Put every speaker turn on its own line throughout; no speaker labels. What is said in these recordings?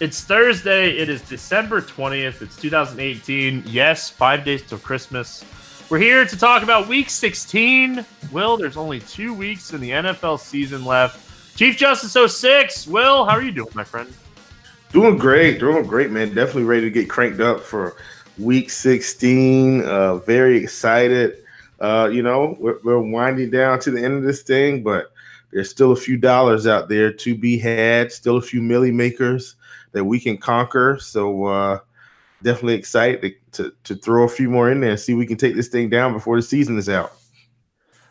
It's Thursday. It is December 20th. It's 2018. Yes, five days till Christmas. We're here to talk about week 16. Will, there's only two weeks in the NFL season left. Chief Justice 06. Will, how are you doing, my friend?
Doing great. Doing great, man. Definitely ready to get cranked up for week 16. Uh, very excited. Uh, you know, we're, we're winding down to the end of this thing, but there's still a few dollars out there to be had, still a few Milly Makers that we can conquer. So uh, definitely excited to, to, to throw a few more in there and see we can take this thing down before the season is out.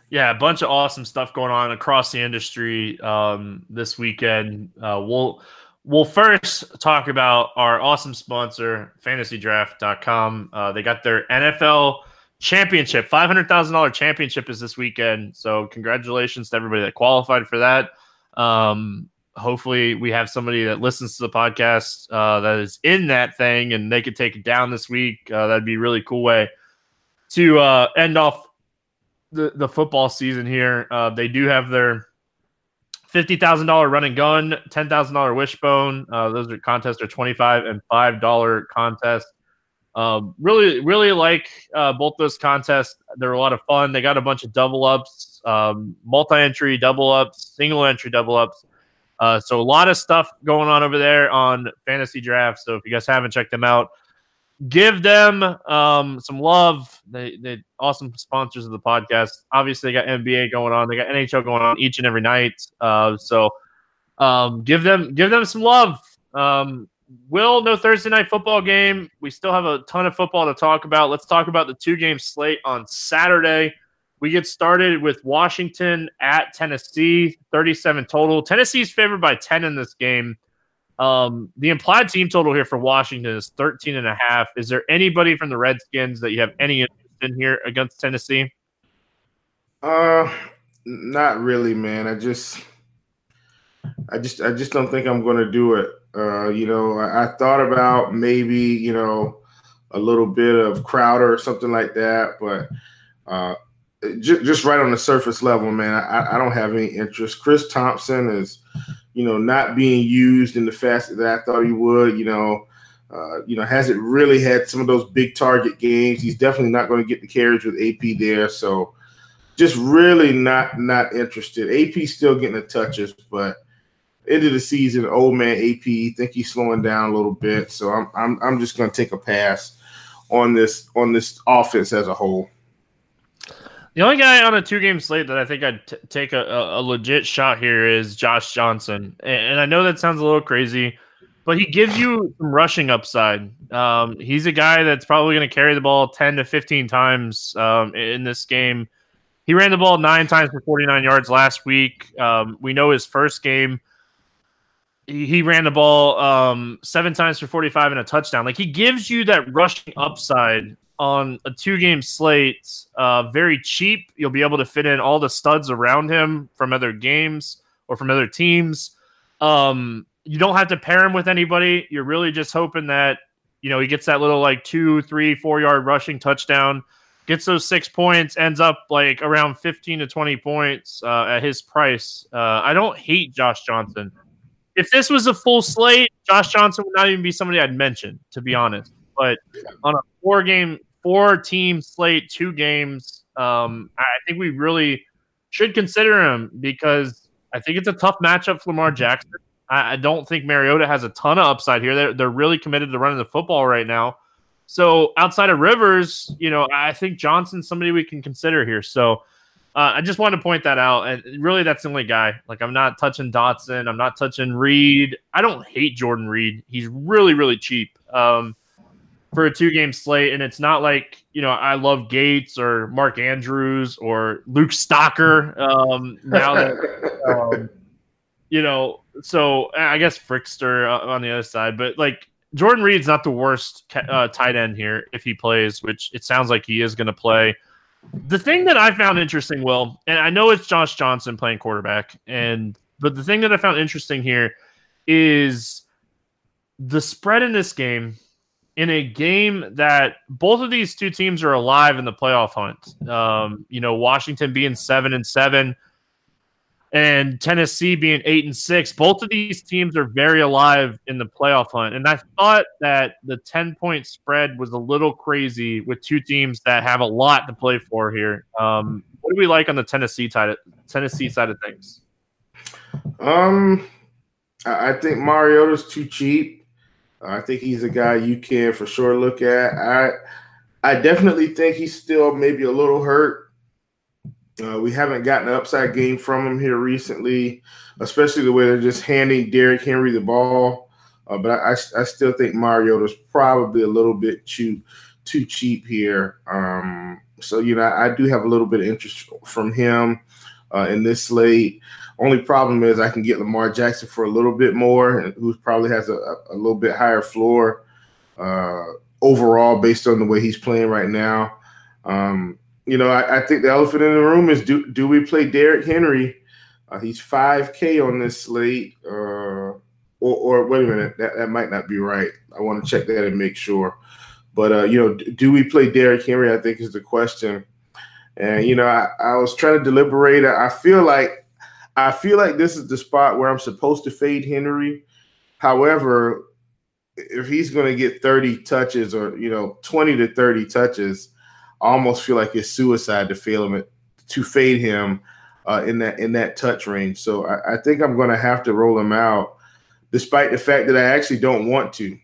Yeah, a bunch of awesome stuff going on across the industry um, this weekend. Uh, we'll we'll first talk about our awesome sponsor, FantasyDraft.com. Uh, they got their NFL championship, five hundred thousand dollar championship is this weekend. So congratulations to everybody that qualified for that. Um, hopefully we have somebody that listens to the podcast uh, that is in that thing and they could take it down this week. Uh, that'd be a really cool way to uh, end off the, the football season here. Uh, they do have their fifty thousand dollar run and gun, ten thousand dollar wishbone. Uh, those are contests are twenty five and five dollar contests. Um, really, really like uh, both those contests. They're a lot of fun. They got a bunch of double ups, um, multi entry double ups, single entry double ups. Uh, so a lot of stuff going on over there on fantasy draft. So if you guys haven't checked them out, give them um, some love. They they awesome sponsors of the podcast. Obviously, they got NBA going on. They got NHL going on each and every night. Uh, so um, give them give them some love. Um, Will no Thursday night football game. We still have a ton of football to talk about. Let's talk about the two game slate on Saturday. We get started with Washington at Tennessee, 37 total. Tennessee's favored by 10 in this game. Um, the implied team total here for Washington is 13 and a half. Is there anybody from the Redskins that you have any interest in here against Tennessee?
Uh, not really, man. I just, I just, I just don't think I'm going to do it. Uh, you know, I, I thought about maybe, you know, a little bit of Crowder or something like that, but uh, just, just right on the surface level, man, I, I don't have any interest. Chris Thompson is, you know, not being used in the facet that I thought he would. You know, uh, you know, hasn't really had some of those big target games. He's definitely not going to get the carriage with AP there. So, just really not not interested. AP still getting the touches, but end of the season, old man AP think he's slowing down a little bit. So I'm I'm I'm just going to take a pass on this on this offense as a whole.
The only guy on a two game slate that I think I'd t- take a, a, legit shot here is Josh Johnson. And, and, I know that sounds a little crazy, but he gives you some rushing upside. Um, he's a guy that's probably going to carry the ball 10 to 15 times um, in this game. He ran the ball nine times for 49 yards last week. Um, we know his first game, he, he ran the ball um, seven times for 45 and a touchdown. Like he gives you that rushing upside on a two game slate, uh, very cheap. You'll be able to fit in all the studs around him from other games or from other teams. Um, you don't have to pair him with anybody. You're really just hoping that, you know, he gets that little like two, three, four yard rushing touchdown, gets those six points, ends up like around 15 to 20 points uh, at his price. Uh, I don't hate Josh Johnson. If this was a full slate, Josh Johnson would not even be somebody I'd mention, to be honest. But on a four game, four team slate, two games, um, I think we really should consider him because I think it's a tough matchup for Lamar Jackson. I, I don't think Mariota has a ton of upside here. They're, they're really committed to running the football right now. So outside of Rivers, you know, I think Johnson's somebody we can consider here. So uh, I just wanted to point that out. And really, that's the only guy. Like, I'm not touching Doctson. I'm not touching Reed. I don't hate Jordan Reed. He's really, really cheap. Um, for a two game slate. And it's not like, you know, I love Gates or Mark Andrews or Luke Stocker. Um, now that, um, you know, so I guess Firkser on the other side, but like Jordan Reed's not the worst uh, tight end here if he plays, which it sounds like he is going to play. The thing that I found interesting, Will, and I know it's Josh Johnson playing quarterback, and but the thing that I found interesting here is the spread in this game in a game that both of these two teams are alive in the playoff hunt. Um, you know, Washington being seven and seven, and Tennessee being eight and six. Both of these teams are very alive in the playoff hunt. And I thought that the 10 point spread was a little crazy with two teams that have a lot to play for here. Um, what do we like on the Tennessee side of, Tennessee side of things?
Um, I think Mariota's too cheap. I think he's a guy you can for sure look at. I I definitely think he's still maybe a little hurt uh, we haven't gotten an upside game from him here recently, especially the way they're just handing Derrick Henry the ball. Uh, but I, I, still think Mariota's probably a little bit too too cheap here. Um, so you know, I, I, do have a little bit of interest from him uh, in this slate. Only problem is I can get Lamar Jackson for a little bit more, who probably has a, a little bit higher floor uh, overall based on the way he's playing right now. Um, you know, I, I, think the elephant in the room is do do we play Derrick Henry? Uh, he's five K on this slate, uh, or, or wait a minute, that, that might not be right. I want to check that and make sure. But uh, you know, do we play Derrick Henry? I think is the question. And you know, I, I was trying to deliberate. I feel like I feel like this is the spot where I'm supposed to fade Henry. However, if he's going to get 30 touches or you know 20 to 30 touches I almost feel like it's suicide to fail him to fade him uh, in that in that touch range. So I, I think I'm going to have to roll him out, despite the fact that I actually don't want to.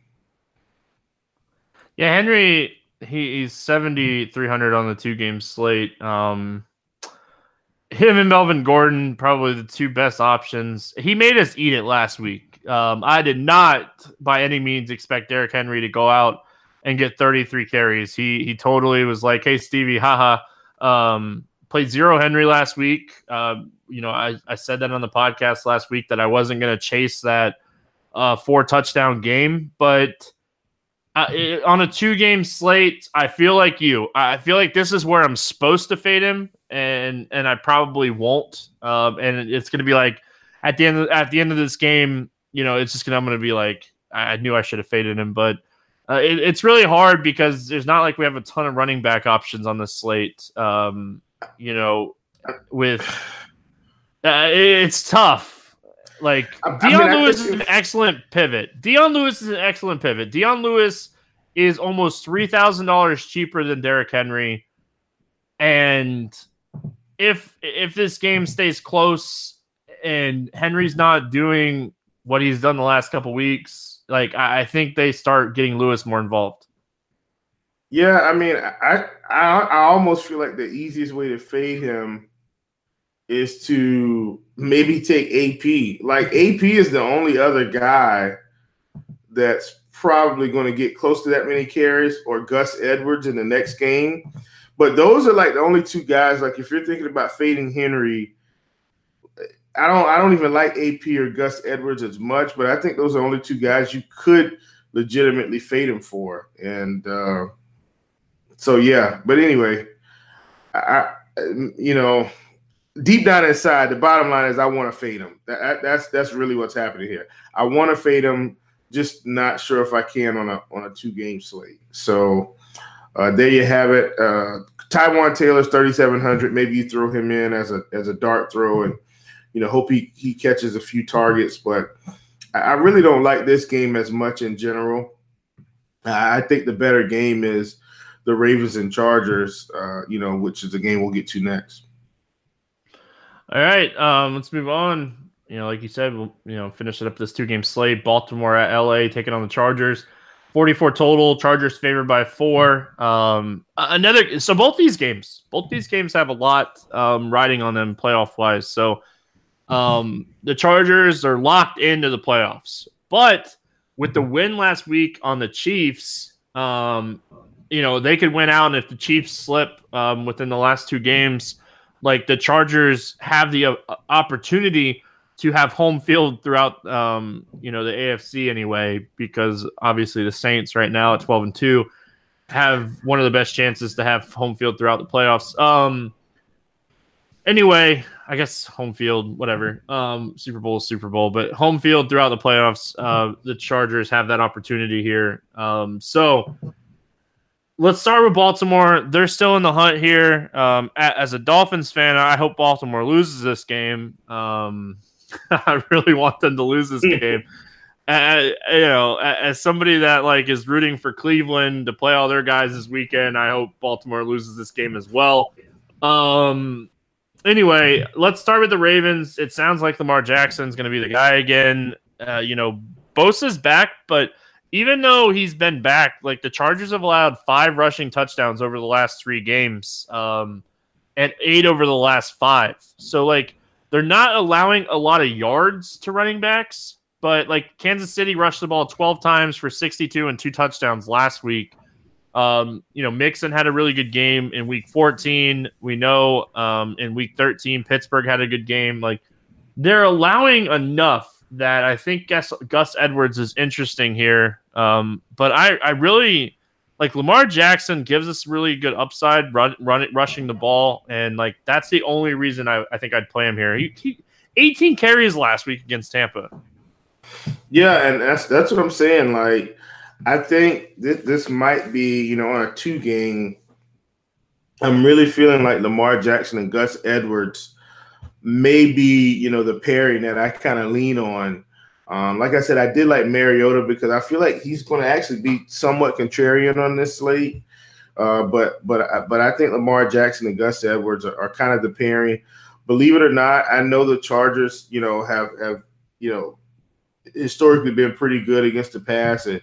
Yeah, Henry, he, he's 7,300 on the two game slate. Um, him and Melvin Gordon, probably the two best options. He made us eat it last week. Um, I did not by any means expect Derrick Henry to go out and get 33 carries. He he totally was like, "Hey Stevie, haha." Um, played zero Henry last week. Uh, you know, I, I said that on the podcast last week that I wasn't going to chase that uh, four touchdown game, but uh, on a two game slate, I feel like you. I feel like this is where I'm supposed to fade him, and and I probably won't. Um, and it's going to be like at the end of, at the end of this game, you know, it's just gonna I'm going to be like I knew I should have faded him, but uh, it, it's really hard because there's not like we have a ton of running back options on the slate. Um, you know, with uh, it's tough. Like Dion I mean, Lewis is an excellent pivot. Dion Lewis is an excellent pivot. Dion Lewis is almost three thousand dollars cheaper than Derrick Henry, and if if this game stays close and Henry's not doing what he's done the last couple weeks, like I, I think they start getting Lewis more involved.
Yeah, I mean, I, I I almost feel like the easiest way to fade him is to maybe take AP. Like AP is the only other guy that's probably going to get close to that many carries, or Gus Edwards in the next game. But those are like the only two guys. Like if you're thinking about fading Henry, I don't I don't even like AP or Gus Edwards as much, but I think those are only two guys you could legitimately fade him for. And uh, so yeah, but anyway, I, you know deep down inside, the bottom line is I want to fade him. That, that's that's really what's happening here. I want to fade him, just not sure if I can on a on a two game slate. So uh, there you have it. Uh, Taywan Taylor's thirty seven hundred. Maybe you throw him in as a as a dart throw and you know, hope he, he catches a few targets, but I really don't like this game as much in general. I think the better game is the Ravens and Chargers, uh, you know, which is the game we'll get to next.
All right, um, let's move on. You know, like you said, we'll you know finish it up this two game slate. Baltimore at LA taking on the Chargers. 44 total. Chargers favored by four. Um, another. So both these games, both these games have a lot um, riding on them playoff wise. So um, the Chargers are locked into the playoffs, but with the win last week on the Chiefs, um, you know they could win out, and if the Chiefs slip um, within the last two games, like the Chargers have the uh, opportunity to have home field throughout, um, you know, the AFC anyway, because obviously the Saints right now at 12 and 2 have one of the best chances to have home field throughout the playoffs. Um, anyway, I guess home field, whatever. Um, Super Bowl, Super Bowl, but home field throughout the playoffs. Uh, the Chargers have that opportunity here. Um, so let's start with Baltimore. They're still in the hunt here. Um, as a Dolphins fan, I hope Baltimore loses this game. Um, I really want them to lose this game. Uh, you know, as somebody that like is rooting for Cleveland to play all their guys this weekend, I hope Baltimore loses this game as well. Um, anyway, let's start with the Ravens. It sounds like Lamar Jackson's going to be the guy again. Uh, you know, Bosa's back, but even though he's been back, like the Chargers have allowed five rushing touchdowns over the last three games, um, and eight over the last five. So like they're not allowing a lot of yards to running backs, but like Kansas City rushed the ball 12 times for 62 and two touchdowns last week. Um, you know, Mixon had a really good game in week 14. We know um, in week 13, Pittsburgh had a good game. Like they're allowing enough that I think Gus, Gus Edwards is interesting here. Um, but I, I really like Lamar Jackson gives us really good upside run, run rushing the ball, and like that's the only reason I, I think I'd play him here. He, he 18 carries last week against Tampa.
Yeah, and that's that's what I'm saying. Like, I think this this might be you know on a two game. I'm really feeling like Lamar Jackson and Gus Edwards may be you know the pairing that I kind of lean on um, like I said, I did like Mariota because I feel like he's going to actually be somewhat contrarian on this slate. Uh, but but but I think Lamar Jackson and Gus Edwards are, are, kind of the pairing. Believe it or not, I know the Chargers, you know, have have you know historically been pretty good against the pass, and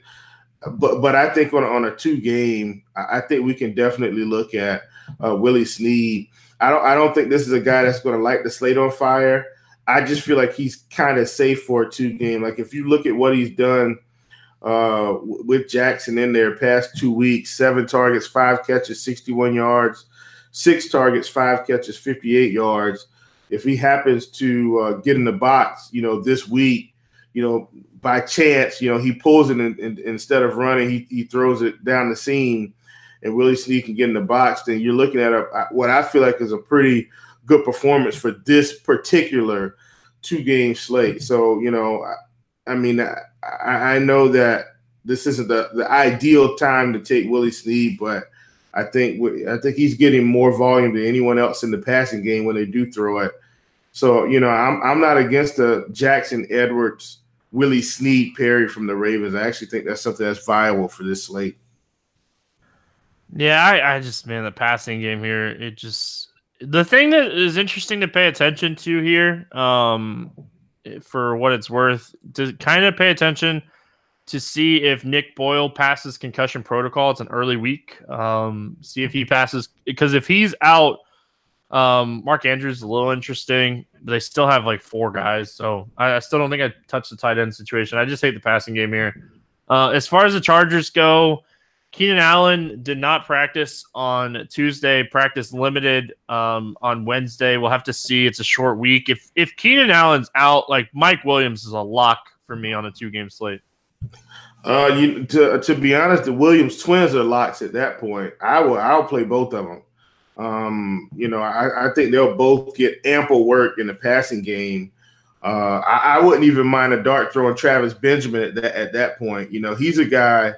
but but I think on on a two game, I think we can definitely look at uh, Willie Snead. I don't I don't think this is a guy that's going to light the slate on fire. I just feel like he's kind of safe for a two game. Like if you look at what he's done uh, with Jackson in there past two weeks, seven targets, five catches, 61 yards, six targets, five catches, 58 yards. If he happens to uh, get in the box, you know, this week, you know, by chance, you know, he pulls it and, and instead of running, he, he throws it down the seam and Willie Snead can get in the box, then you're looking at a, what I feel like is a pretty – good performance for this particular two game slate. So, you know, I, I mean, I, I, know that this isn't the, the ideal time to take Willie Snead, but I think I think he's getting more volume than anyone else in the passing game when they do throw it. So, you know, I'm I'm not against the Jackson Edwards, Willie Snead Perry from the Ravens. I actually think that's something that's viable for this slate.
Yeah, I, I just man, the passing game here, it just the thing that is interesting to pay attention to here, um, for what it's worth, to kind of pay attention to see if Nick Boyle passes concussion protocol. It's an early week. Um, see if he passes because if he's out, um, Mark Andrews is a little interesting. They still have like four guys, so I, I still don't think I touch the tight end situation. I just hate the passing game here. Uh, as far as the Chargers go, Keenan Allen did not practice on Tuesday. Practice limited um, on Wednesday. We'll have to see. It's a short week. If if Keenan Allen's out, like Mike Williams is a lock for me on a two game slate.
Uh, you to to be honest, the Williams twins are locks at that point. I will I'll play both of them. Um, you know, I, I think they'll both get ample work in the passing game. Uh, I, I wouldn't even mind a dart throwing Travis Benjamin at that at that point. You know, he's a guy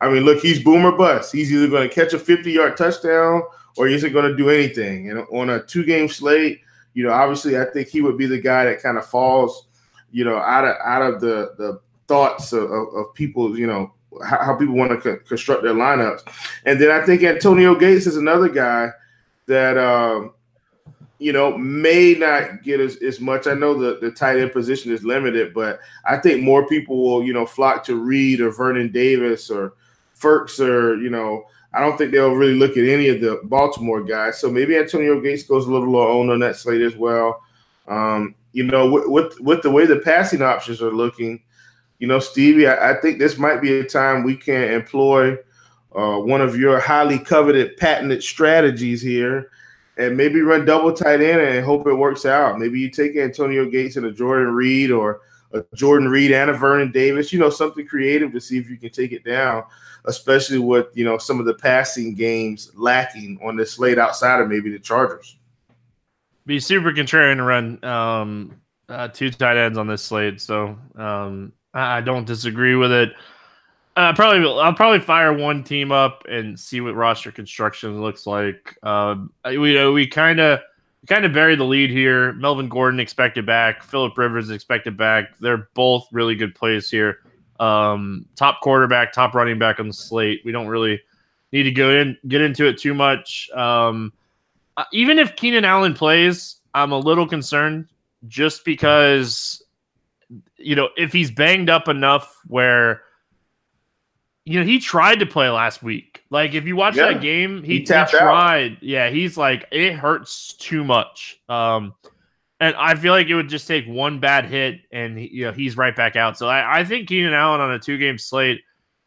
I mean, look, he's boomer bust. He's either going to catch a 50 yard touchdown or he isn't going to do anything. And on a two game slate, you know, obviously, I think he would be the guy that kind of falls, you know, out of out of the the thoughts of, of, of people, you know, how, how people want to co- construct their lineups. And then I think Antonio Gates is another guy that, um, you know, may not get as, as much. I know the, the tight end position is limited, but I think more people will, you know, flock to Reed or Vernon Davis or Ferks or you know, I don't think they'll really look at any of the Baltimore guys. So maybe Antonio Gates goes a little low on that slate as well. Um, you know, with, with, with the way the passing options are looking, you know, Stevie, I, I think this might be a time we can employ uh, one of your highly coveted patented strategies here, and maybe run double tight end and hope it works out. Maybe you take Antonio Gates and a Jordan Reed or a Jordan Reed and a Vernon Davis, you know, something creative to see if you can take it down, especially with, you know, some of the passing games lacking on this slate outside of maybe the Chargers.
Be super contrarian to run um, uh, two tight ends on this slate, so um, I don't disagree with it. Uh, probably I'll probably fire one team up and see what roster construction looks like. Um, we uh, we kind of kind of buried the lead here. Melvin Gordon expected back. Philip Rivers expected back. They're both really good plays here. Um, top quarterback, top running back on the slate. We don't really need to go in get into it too much. Um, uh, even if Keenan Allen plays, I'm a little concerned just because you know if he's banged up enough where you know, he tried to play last week. Like, if you watch yeah. that game, he, he, he tried. Out. Yeah, he's like, it hurts too much. Um, and I feel like it would just take one bad hit, and he, you know he's right back out. So I, I think Keenan Allen on a two game slate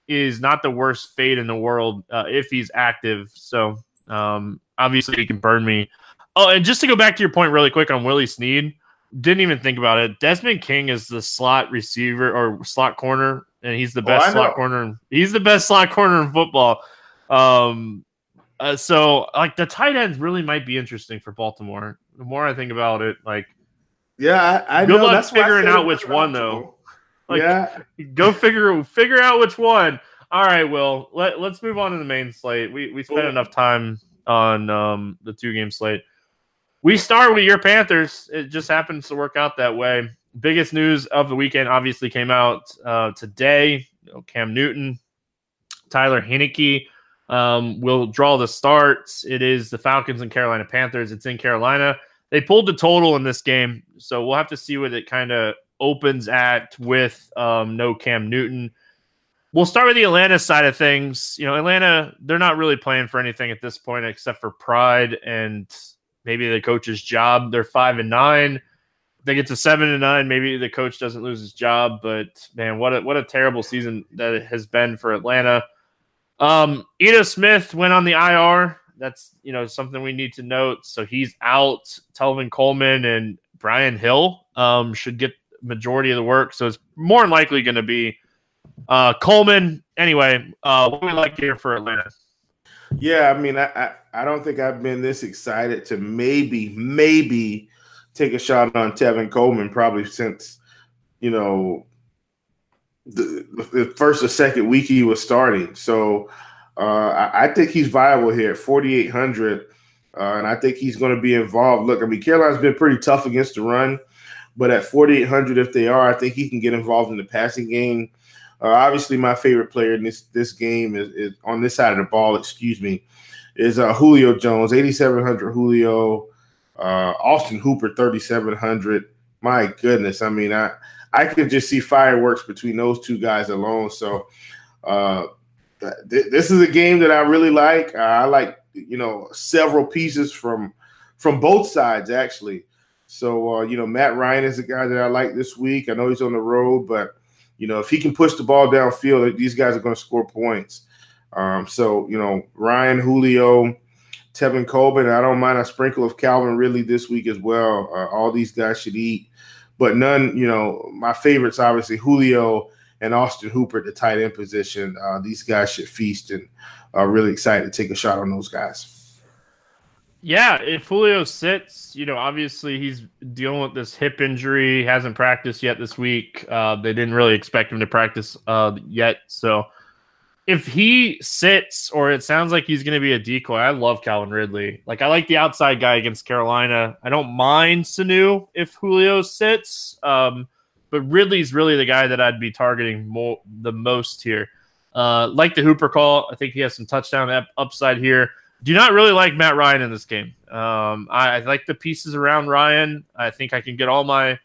is not the worst fate in the world uh, if he's active. So um, obviously he can burn me. Oh, and just to go back to your point really quick on Willie Snead, didn't even think about it. Desmond King is the slot receiver or slot corner and he's the oh, best oh, slot corner. He's the best slot corner in football. Um, uh, so like the tight ends really might be interesting for Baltimore. The more I think about it, like
yeah, I, I
good
know.
luck That's figuring out which one though. Like, yeah, go figure figure out which one. All right, Will. Let let's move on to the main slate. We we spent enough time on um, the two game slate. We start with your Panthers. It just happens to work out that way biggest news of the weekend obviously came out uh, today. You know, Cam Newton, Tyler Heinicke um, will draw the starts. It is the Falcons and Carolina Panthers. It's in Carolina. They pulled the total in this game, so we'll have to see what it kind of opens at with um, no Cam Newton. We'll start with the Atlanta side of things. You know, Atlanta, they're not really playing for anything at this point except for pride and maybe the coach's job. They're five and nine they get to seven and nine, maybe the coach doesn't lose his job. But man, what a what a terrible season that has been for Atlanta. Um, Ito Smith went on the IR. That's you know something we need to note. So he's out. Tevin Coleman and Brian Hill um, should get majority of the work. So it's more than likely going to be uh, Coleman. Anyway, uh, what we like here for Atlanta?
Yeah, I mean, I, I, I don't think I've been this excited to maybe maybe take a shot on Tevin Coleman probably since you know the, the first or second week he was starting. So uh, I, I, think he's viable here at 4,800, uh, and I think he's going to be involved. Look, I mean, Carolina's been pretty tough against the run, but at 4,800, if they are, I think he can get involved in the passing game. Uh, obviously, my favorite player in this this game is, is, on this side of the ball. Excuse me, is uh, Julio Jones, 8,700 Julio. Uh, Austin Hooper, 3,700. My goodness. I mean, I, I could just see fireworks between those two guys alone. So, uh, th- this is a game that I really like. Uh, I like, you know, several pieces from from both sides actually. So, uh, you know, Matt Ryan is a guy that I like this week. I know he's on the road, but you know, if he can push the ball downfield, these guys are going to score points. Um, so, you know, Ryan, Julio, Tevin Coleman. I don't mind a sprinkle of Calvin Ridley this week as well. Uh, all these guys should eat, but none. You know, my favorites obviously Julio and Austin Hooper at the tight end position. Uh, these guys should feast, and uh, really excited to take a shot on those guys.
Yeah, if Julio sits, you know, obviously he's dealing with this hip injury, hasn't practiced yet this week. Uh, they didn't really expect him to practice uh, yet, so if he sits or it sounds like he's going to be a decoy, I love Calvin Ridley. Like I like the outside guy against Carolina. I don't mind Sanu if Julio sits, um, but Ridley's really the guy that I'd be targeting more the most here. Uh, like the Hooper call, I think he has some touchdown up- upside here. Do not really like Matt Ryan in this game. Um, I, I like the pieces around Ryan. I think I can get all my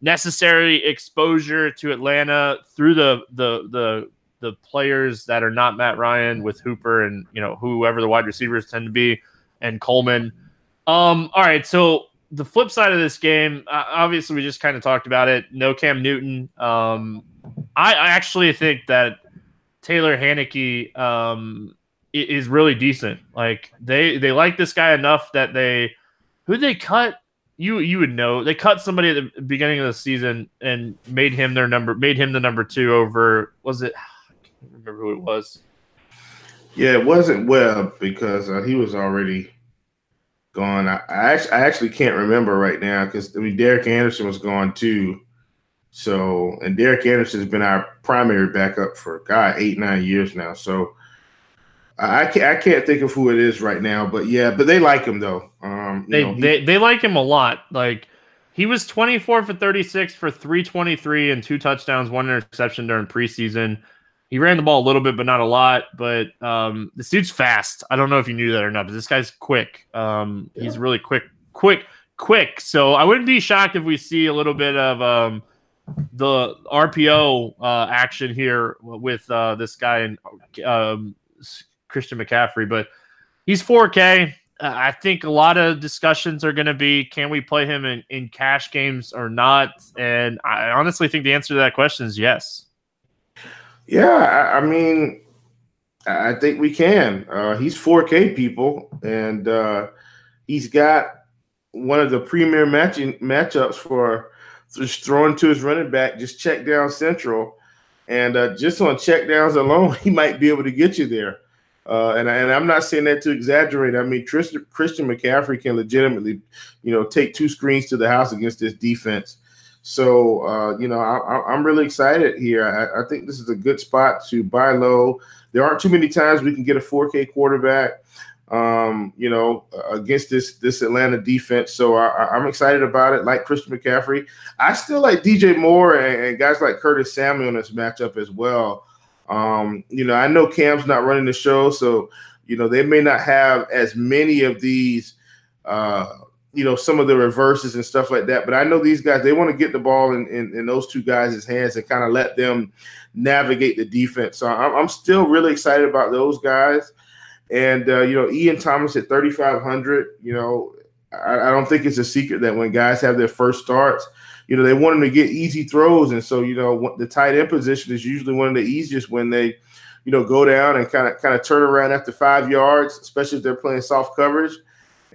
necessary exposure to Atlanta through the the the the players that are not Matt Ryan with Hooper and you know whoever the wide receivers tend to be and Coleman. Um, all right, so the flip side of this game, uh, obviously we just kind of talked about it. No Cam Newton. Um, I, I actually think that Taylor Heinicke um, is really decent. Like they they like this guy enough that they who they cut you you would know they cut somebody at the beginning of the season and made him their number made him the number two over was it remember who it was.
Yeah, it wasn't Webb because uh, he was already gone. I, I, actually I actually can't remember right now because I mean Derek Anderson was gone too. So and Derek Anderson has been our primary backup for God eight nine years now. So I can't, I can't think of who it is right now, but yeah, but they like him though. Um,
they,
know, he,
they they like him a lot. Like he was 24 for 36 for 323 and two touchdowns, one interception during preseason. He ran the ball a little bit, but not a lot. But um, the dude's fast. I don't know if you knew that or not, but this guy's quick. Um, yeah. He's really quick, quick, quick. So I wouldn't be shocked if we see a little bit of um, the RPO uh, action here with uh, this guy and um, Christian McCaffrey, but he's 4K. Uh, I think a lot of discussions are going to be can we play him in, in cash games or not? And I honestly think the answer to that question is yes.
Yeah, I, I mean, I think we can. Uh, he's 4K people, and uh, he's got one of the premier matching matchups for just throwing to his running back, just check down central, and uh, just on check downs alone, he might be able to get you there. Uh, and, and I'm not saying that to exaggerate. I mean, Tristan, Christian McCaffrey can legitimately, you know, take two screens to the house against this defense. So, uh, you know, I, am really excited here. I, I, think this is a good spot to buy low. There aren't too many times we can get a 4K quarterback, um, you know, against this this Atlanta defense. So I, am excited about it. Like Christian McCaffrey, I still like DJ Moore and, and guys like Curtis Samuel in this matchup as well. Um, you know, I know Cam's not running the show, so you know they may not have as many of these. Uh, you know some of the reverses and stuff like that. But I know these guys they want to get the ball in, in, in those two guys' hands and kind of let them navigate the defense. So I'm, I'm still really excited about those guys. And uh, you know Ian Thomas at 3,500. You know I, I, don't think it's a secret that when guys have their first starts, you know they want them to get easy throws, and so you know the tight end position is usually one of the easiest when they you know go down and kind of kind of turn around after five yards, especially if they're playing soft coverage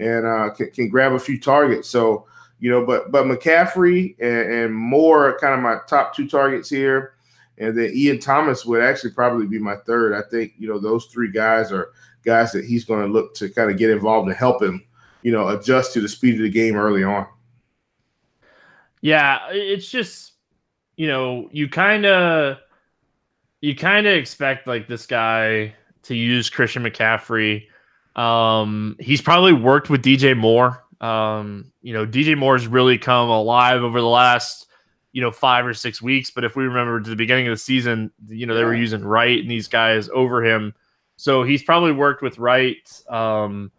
and uh, can, can, grab a few targets. So you know, but but McCaffrey and, and Moore kind of my top two targets here, and then Ian Thomas would actually probably be my third. I think you know those three guys are guys that he's going to look to kind of get involved and help him, you know, adjust to the speed of the game early on.
Yeah, it's just you know you kind of you kind of expect like this guy to use Christian McCaffrey um, he's probably worked with DJ Moore. Um, you know, DJ Moore's really come alive over the last, you know, five or six weeks. But if we remember to the beginning of the season, you know, they were using Wright and these guys over him. So he's probably worked with Wright. Um,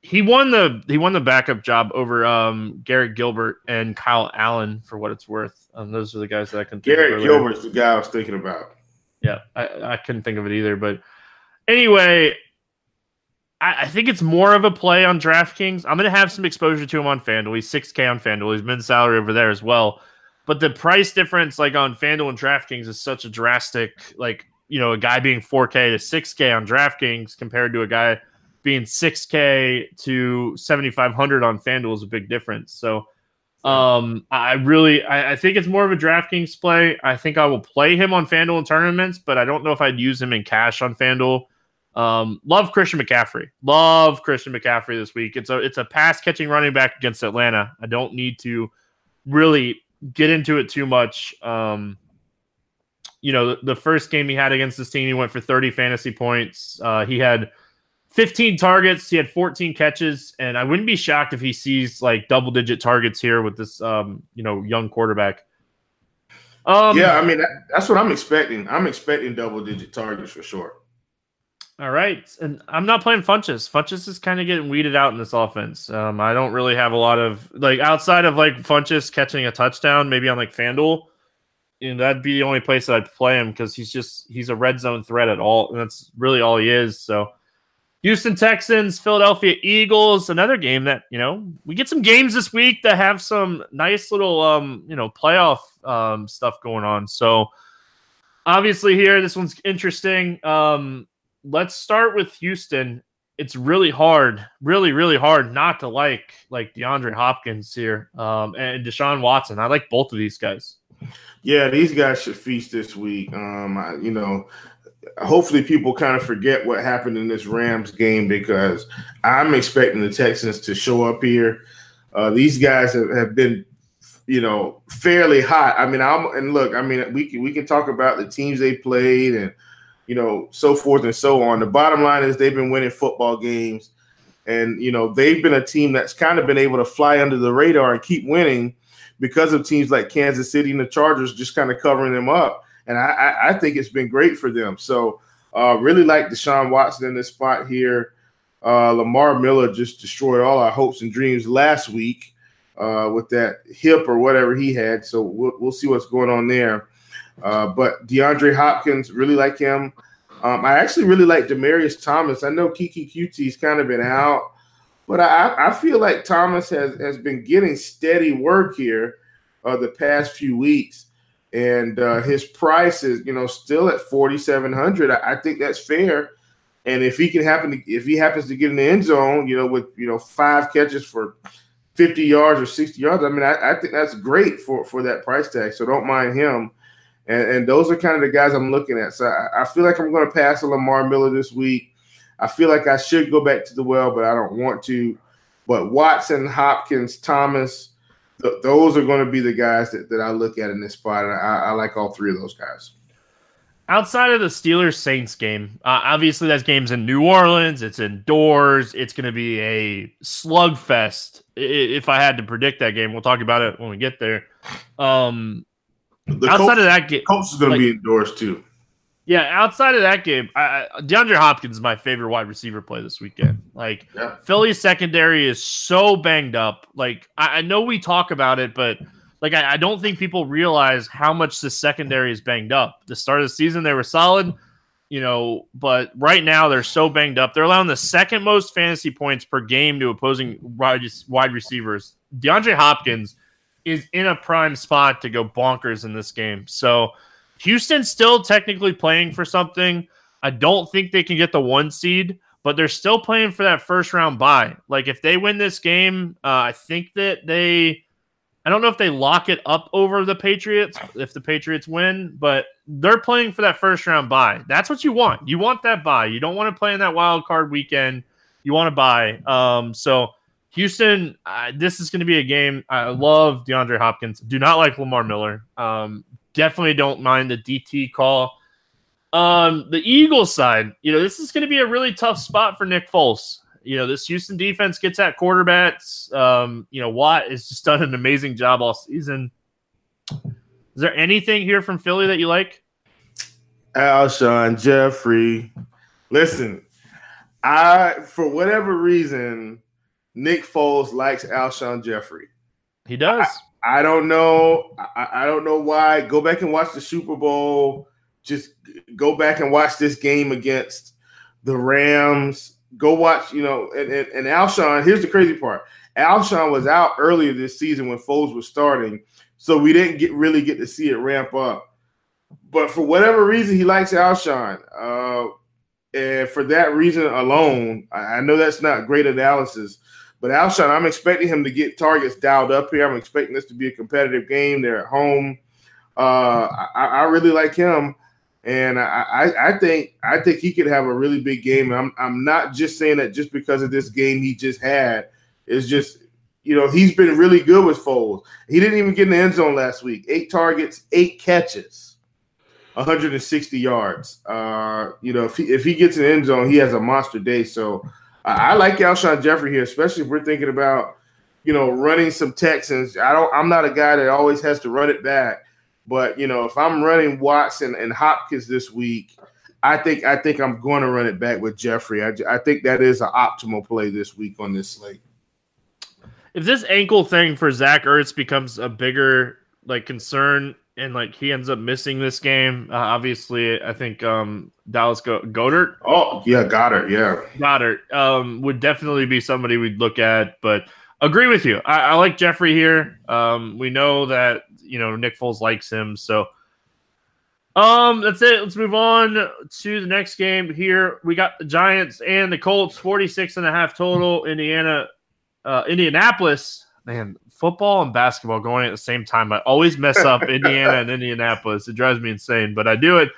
he won the he won the backup job over um, Garrett Gilbert and Kyle Allen for what it's worth. Um, those are the guys that I can. Think of.
Garrett Gilbert's the guy I was thinking about.
Yeah, I, I couldn't think of it either. But anyway, I, I think it's more of a play on DraftKings. I'm going to have some exposure to him on FanDuel. He's 6K on FanDuel. He's mid salary over there as well. But the price difference, like on FanDuel and DraftKings, is such a drastic, like, you know, a guy being 4K to 6K on DraftKings compared to a guy being 6K to 7,500 on FanDuel is a big difference. So, um, I really, I, I, think it's more of a DraftKings play. I think I will play him on FanDuel in tournaments, but I don't know if I'd use him in cash on FanDuel. Um, love Christian McCaffrey. Love Christian McCaffrey this week. It's a it's a pass catching running back against Atlanta. I don't need to really get into it too much. Um, you know, the, the, first game he had against this team, he went for 30 fantasy points. Uh, he had 15 targets, he had 14 catches, and I wouldn't be shocked if he sees like double digit targets here with this um, you know, young quarterback.
Um, yeah, I mean that's what I'm expecting. I'm expecting double digit targets for sure.
All right, and I'm not playing Funchess. Funchess is kind of getting weeded out in this offense. Um, I don't really have a lot of like outside of like Funchess catching a touchdown, maybe on like FanDuel. You know, that'd be the only place that I'd play him because he's just he's a red zone threat at all, and that's really all he is. So, Houston Texans, Philadelphia Eagles, another game that you know we get some games this week that have some nice little um you know playoff um stuff going on. So, obviously here this one's interesting. Um, let's start with Houston. It's really hard, really, really hard not to like like DeAndre Hopkins here um, and Deshaun Watson. I like both of these guys.
Yeah, these guys should feast this week. Um, I, you know, hopefully people kind of forget what happened in this Rams game because I'm expecting the Texans to show up here. Uh, these guys have, have been you know, fairly hot. I mean, I'm and look, I mean, we can we can talk about the teams they played and you know, so forth and so on. The bottom line is they've been winning football games, and you know, they've been a team that's kind of been able to fly under the radar and keep winning because of teams like Kansas City and the Chargers just kind of covering them up. And I, I, think it's been great for them. So uh, really like Deshaun Watson in this spot here. Uh, Lamar Miller just destroyed all our hopes and dreams last week uh, with that hip or whatever he had. So we'll, we'll see what's going on there. Uh, but DeAndre Hopkins, really like him. Um, I actually really like Demaryius Thomas. I know Keke Coutee's kind of been out, but I, I feel like Thomas has, has been getting steady work here uh, the past few weeks. And uh, his price is, you know, still at forty seven hundred. I, I think that's fair. And if he can happen to, if he happens to get in the end zone, you know, with you know five catches for 50 yards or 60 yards. I mean, I, I, think that's great for, for that price tag. So don't mind him. And, and those are kind of the guys I'm looking at. So I, I feel like I'm going to pass a Lamar Miller this week. I feel like I should go back to the well, but I don't want to. But Watson, Hopkins, Thomas, th- those are going to be the guys that, that I look at in this spot. And I, I like all three of those guys
outside of the Steelers Saints game, uh, obviously that game's in New Orleans. It's indoors. It's going to be a slugfest. If I had to predict that game, we'll talk about it when we get there. Um,
the outside of that game, coach is going like, to be indoors too.
Yeah, outside of that game, I, DeAndre Hopkins is my favorite wide receiver play this weekend. Like yeah. Philly's secondary is so banged up. Like I, I know we talk about it, but like I, I, don't think people realize how much the secondary is banged up. The start of the season they were solid, you know, but right now they're so banged up. They're allowing the second most fantasy points per game to opposing wide, wide receivers. DeAndre Hopkins is in a prime spot to go bonkers in this game. So Houston's still technically playing for something. I don't think they can get the one seed, but they're still playing for that first round bye. Like if they win this game, uh, I think that they I don't know if they lock it up over the Patriots if the Patriots win, but they're playing for that first round bye. That's what you want. You want that bye. You don't want to play in that wild card weekend. You want to buy. Um, so Houston, uh, this is going to be a game. I love DeAndre Hopkins. Do not like Lamar Miller. Um, definitely don't mind the DT call. Um, the Eagles side, you know, this is going to be a really tough spot for Nick Foles you know, this Houston defense gets at quarterbacks. Um, you know, Watt has just done an amazing job all season. Is there anything here from Philly that you like?
Alshon Jeffery. Listen, I for whatever reason, Nick Foles likes Alshon Jeffery.
He does.
I, I don't know. I, I don't know why. Go back and watch the Super Bowl. Just go back and watch this game against the Rams go watch, you know, and, and, and Alshon, here's the crazy part. Alshon was out earlier this season when Foles was starting, so we didn't get really get to see it ramp up. But for whatever reason, he likes Alshon. Uh, and for that reason alone, I, I know that's not great analysis, but Alshon, I'm expecting him to get targets dialed up here. I'm expecting this to be a competitive game. They're at home. Uh, I, I really like him and I, I, think I think he could have a really big game. I'm I'm not just saying that just because of this game he just had. It's just you know he's been really good with Foles. He didn't even get in the end zone last week. Eight targets, eight catches, 160 yards. Uh, you know if he if he gets in the end zone, he has a monster day. So I, like Alshon Jeffery here, especially if we're thinking about you know running some Texans. I don't. I'm not a guy that always has to run it back. But you know, if I'm running Watson and Hopkins this week, I think I think I'm going to run it back with Jeffery. I, I think that is an optimal play this week on this slate.
If this ankle thing for Zach Ertz becomes a bigger like concern and like he ends up missing this game, uh, obviously I think um, Dallas Go- Goedert.
Oh yeah, Goddard. Yeah,
Goddard um, would definitely be somebody we'd look at, but agree with you. I, I like Jeffery here. Um, we know that you know Nick Foles likes him, so Um, that's it. Let's move on to the next game here. We got the Giants and the Colts, 46 and a half total. Indiana, uh, Indianapolis. Man, football and basketball going at the same time. I always mess up Indiana and Indianapolis. It drives me insane, but I do it.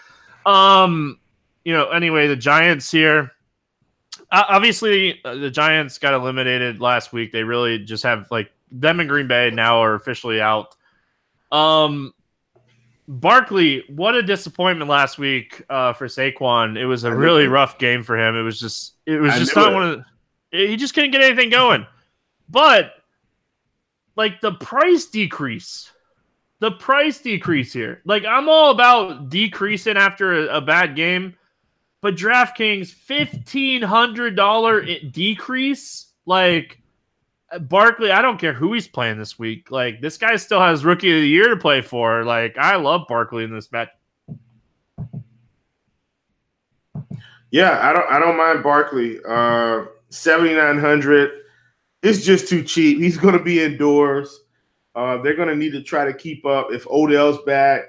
Um, you know, anyway, the Giants here. Uh, obviously, uh, the Giants got eliminated last week. They really just have like them and Green Bay now are officially out. Um, Barkley, what a disappointment last week uh, for Saquon. It was a really rough game for him. It was just, it was just not it. one of. The, he just couldn't get anything going. But like the price decrease, the price decrease here. Like I'm all about decreasing after a, a bad game, but DraftKings fifteen hundred dollar decrease, like Barkley, I don't care who he's playing this week. Like this guy still has rookie of the year to play for. Like I love Barkley in this match.
Yeah, I don't I don't mind Barkley. Uh 7900 it's just too cheap. He's going to be indoors. Uh, they're going to need to try to keep up. If Odell's back,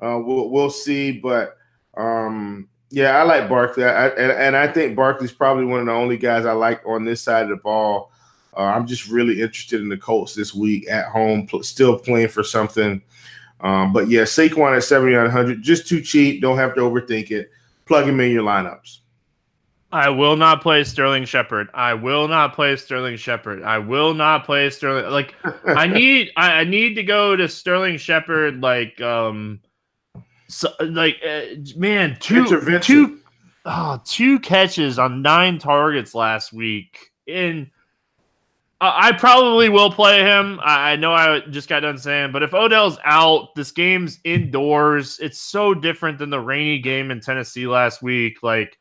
uh, we'll we'll see. But um, yeah, I like Barkley, I, and, and I think Barkley's probably one of the only guys I like on this side of the ball. Uh, I'm just really interested in the Colts this week at home, pl- still playing for something. Um, but yeah, Saquon at 7,900, just too cheap. Don't have to overthink it. Plug him in your lineups.
I will not play Sterling Shepard. I will not play Sterling Shepard. I will not play Sterling. Like I need, I, I, need to go to Sterling Shepard. Like, um, so, like, uh, man, two, two, oh, two catches on nine targets last week in I probably will play him. I know I just got done saying, but if Odell's out, this game's indoors. It's so different than the rainy game in Tennessee last week. Like,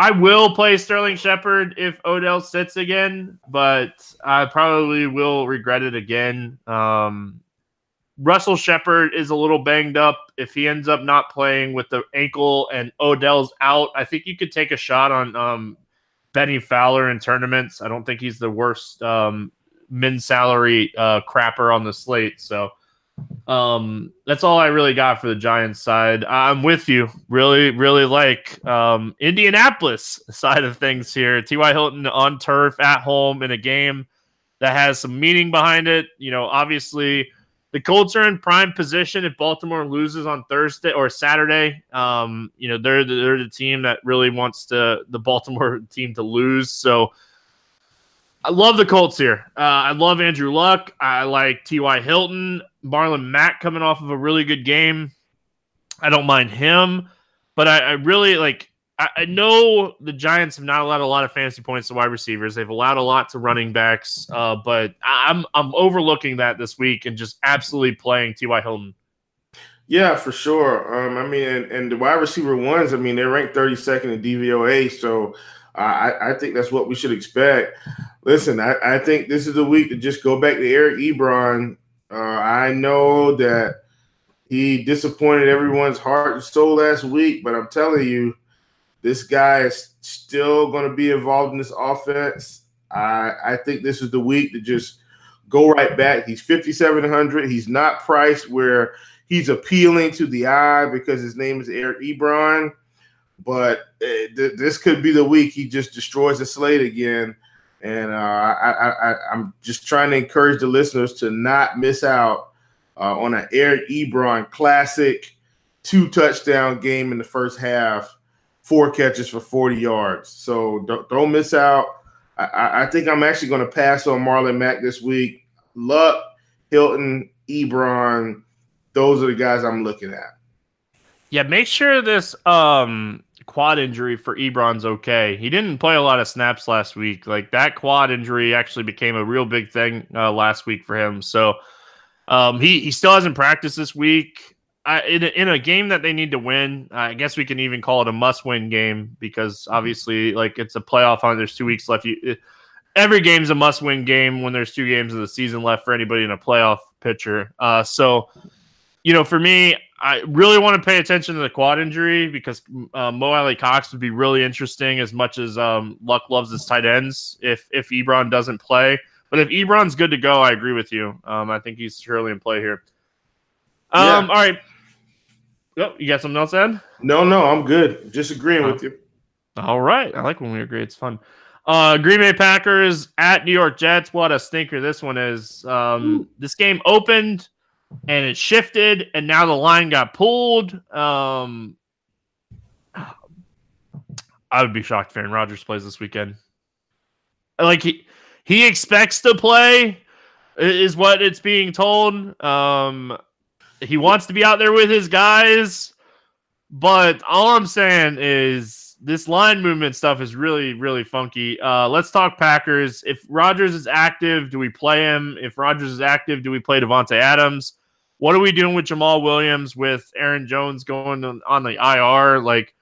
I will play Sterling Shepard if Odell sits again, but I probably will regret it again. Um, Russell Shepard is a little banged up. If he ends up not playing with the ankle and Odell's out, I think you could take a shot on um, Bennie Fowler in tournaments. I don't think he's the worst um, min salary uh, crapper on the slate. So um, that's all I really got for the Giants side. I'm with you. Really, really like um, Indianapolis side of things here. T.Y. Hilton on turf at home in a game that has some meaning behind it. You know, obviously the Colts are in prime position if Baltimore loses on Thursday or Saturday. Um, you know, they're they're the team that really wants to the Baltimore team to lose. So I love the Colts here. Uh, I love Andrew Luck. I like T.Y. Hilton, Marlon Mack coming off of a really good game. I don't mind him, but I, I really like I, know the Giants have not allowed a lot of fantasy points to wide receivers. They've allowed a lot to running backs, uh, but I'm I'm overlooking that this week and just absolutely playing T.Y. Hilton.
Yeah, for sure. Um, I mean, and, and, the wide receiver ones, I mean, they're ranked 32nd in DVOA, so I, I think that's what we should expect. Listen, I, I think this is the week to just go back to Eric Ebron. Uh, I know that he disappointed everyone's heart and soul last week, but I'm telling you, this guy is still going to be involved in this offense. I I think this is the week to just go right back. He's 5700. He's not priced where he's appealing to the eye because his name is Eric Ebron. But th- this could be the week he just destroys the slate again. And uh, I, am just trying to encourage the listeners to not miss out uh, on an Eric Ebron classic two touchdown game in the first half four catches for 40 yards. So don't, don't miss out. I, I think I'm actually going to pass on Marlon Mack this week. Luck, Hilton, Ebron, those are the guys I'm looking at.
Yeah, make sure this um, quad injury for Ebron's okay. He didn't play a lot of snaps last week. Like that quad injury actually became a real big thing uh, last week for him. So um, he he still hasn't practiced this week. I, in, a, in a game that they need to win, I guess we can even call it a must-win game because obviously, like it's a playoff on. There's two weeks left. You, it, every game's a must-win game when there's two games of the season left for anybody in a playoff pitcher. Uh, so, you know, for me, I really want to pay attention to the quad injury because uh, Mo Alie-Cox would be really interesting as much as um, Luck loves his tight ends if if Ebron doesn't play. But if Ebron's good to go, I agree with you. Um, I think he's surely in play here. Um, yeah. All right. Yep. You got something else, Ed?
No, no, I'm good. Just agreeing with you.
All right. I like when we agree. It's fun. Uh, Green Bay Packers at New York Jets. What a stinker this one is. Um, this game opened and it shifted, and now the line got pulled. Um, I would be shocked if Aaron Rodgers plays this weekend. Like he he expects to play, is what it's being told. Um, he wants to be out there with his guys, but all I'm saying is this line movement stuff is really, really funky. Uh, let's talk Packers. If Rodgers is active, do we play him? If Rodgers is active, do we play Davante Adams? What are we doing with Jamaal Williams with Aaron Jones going on, on the IR? Like,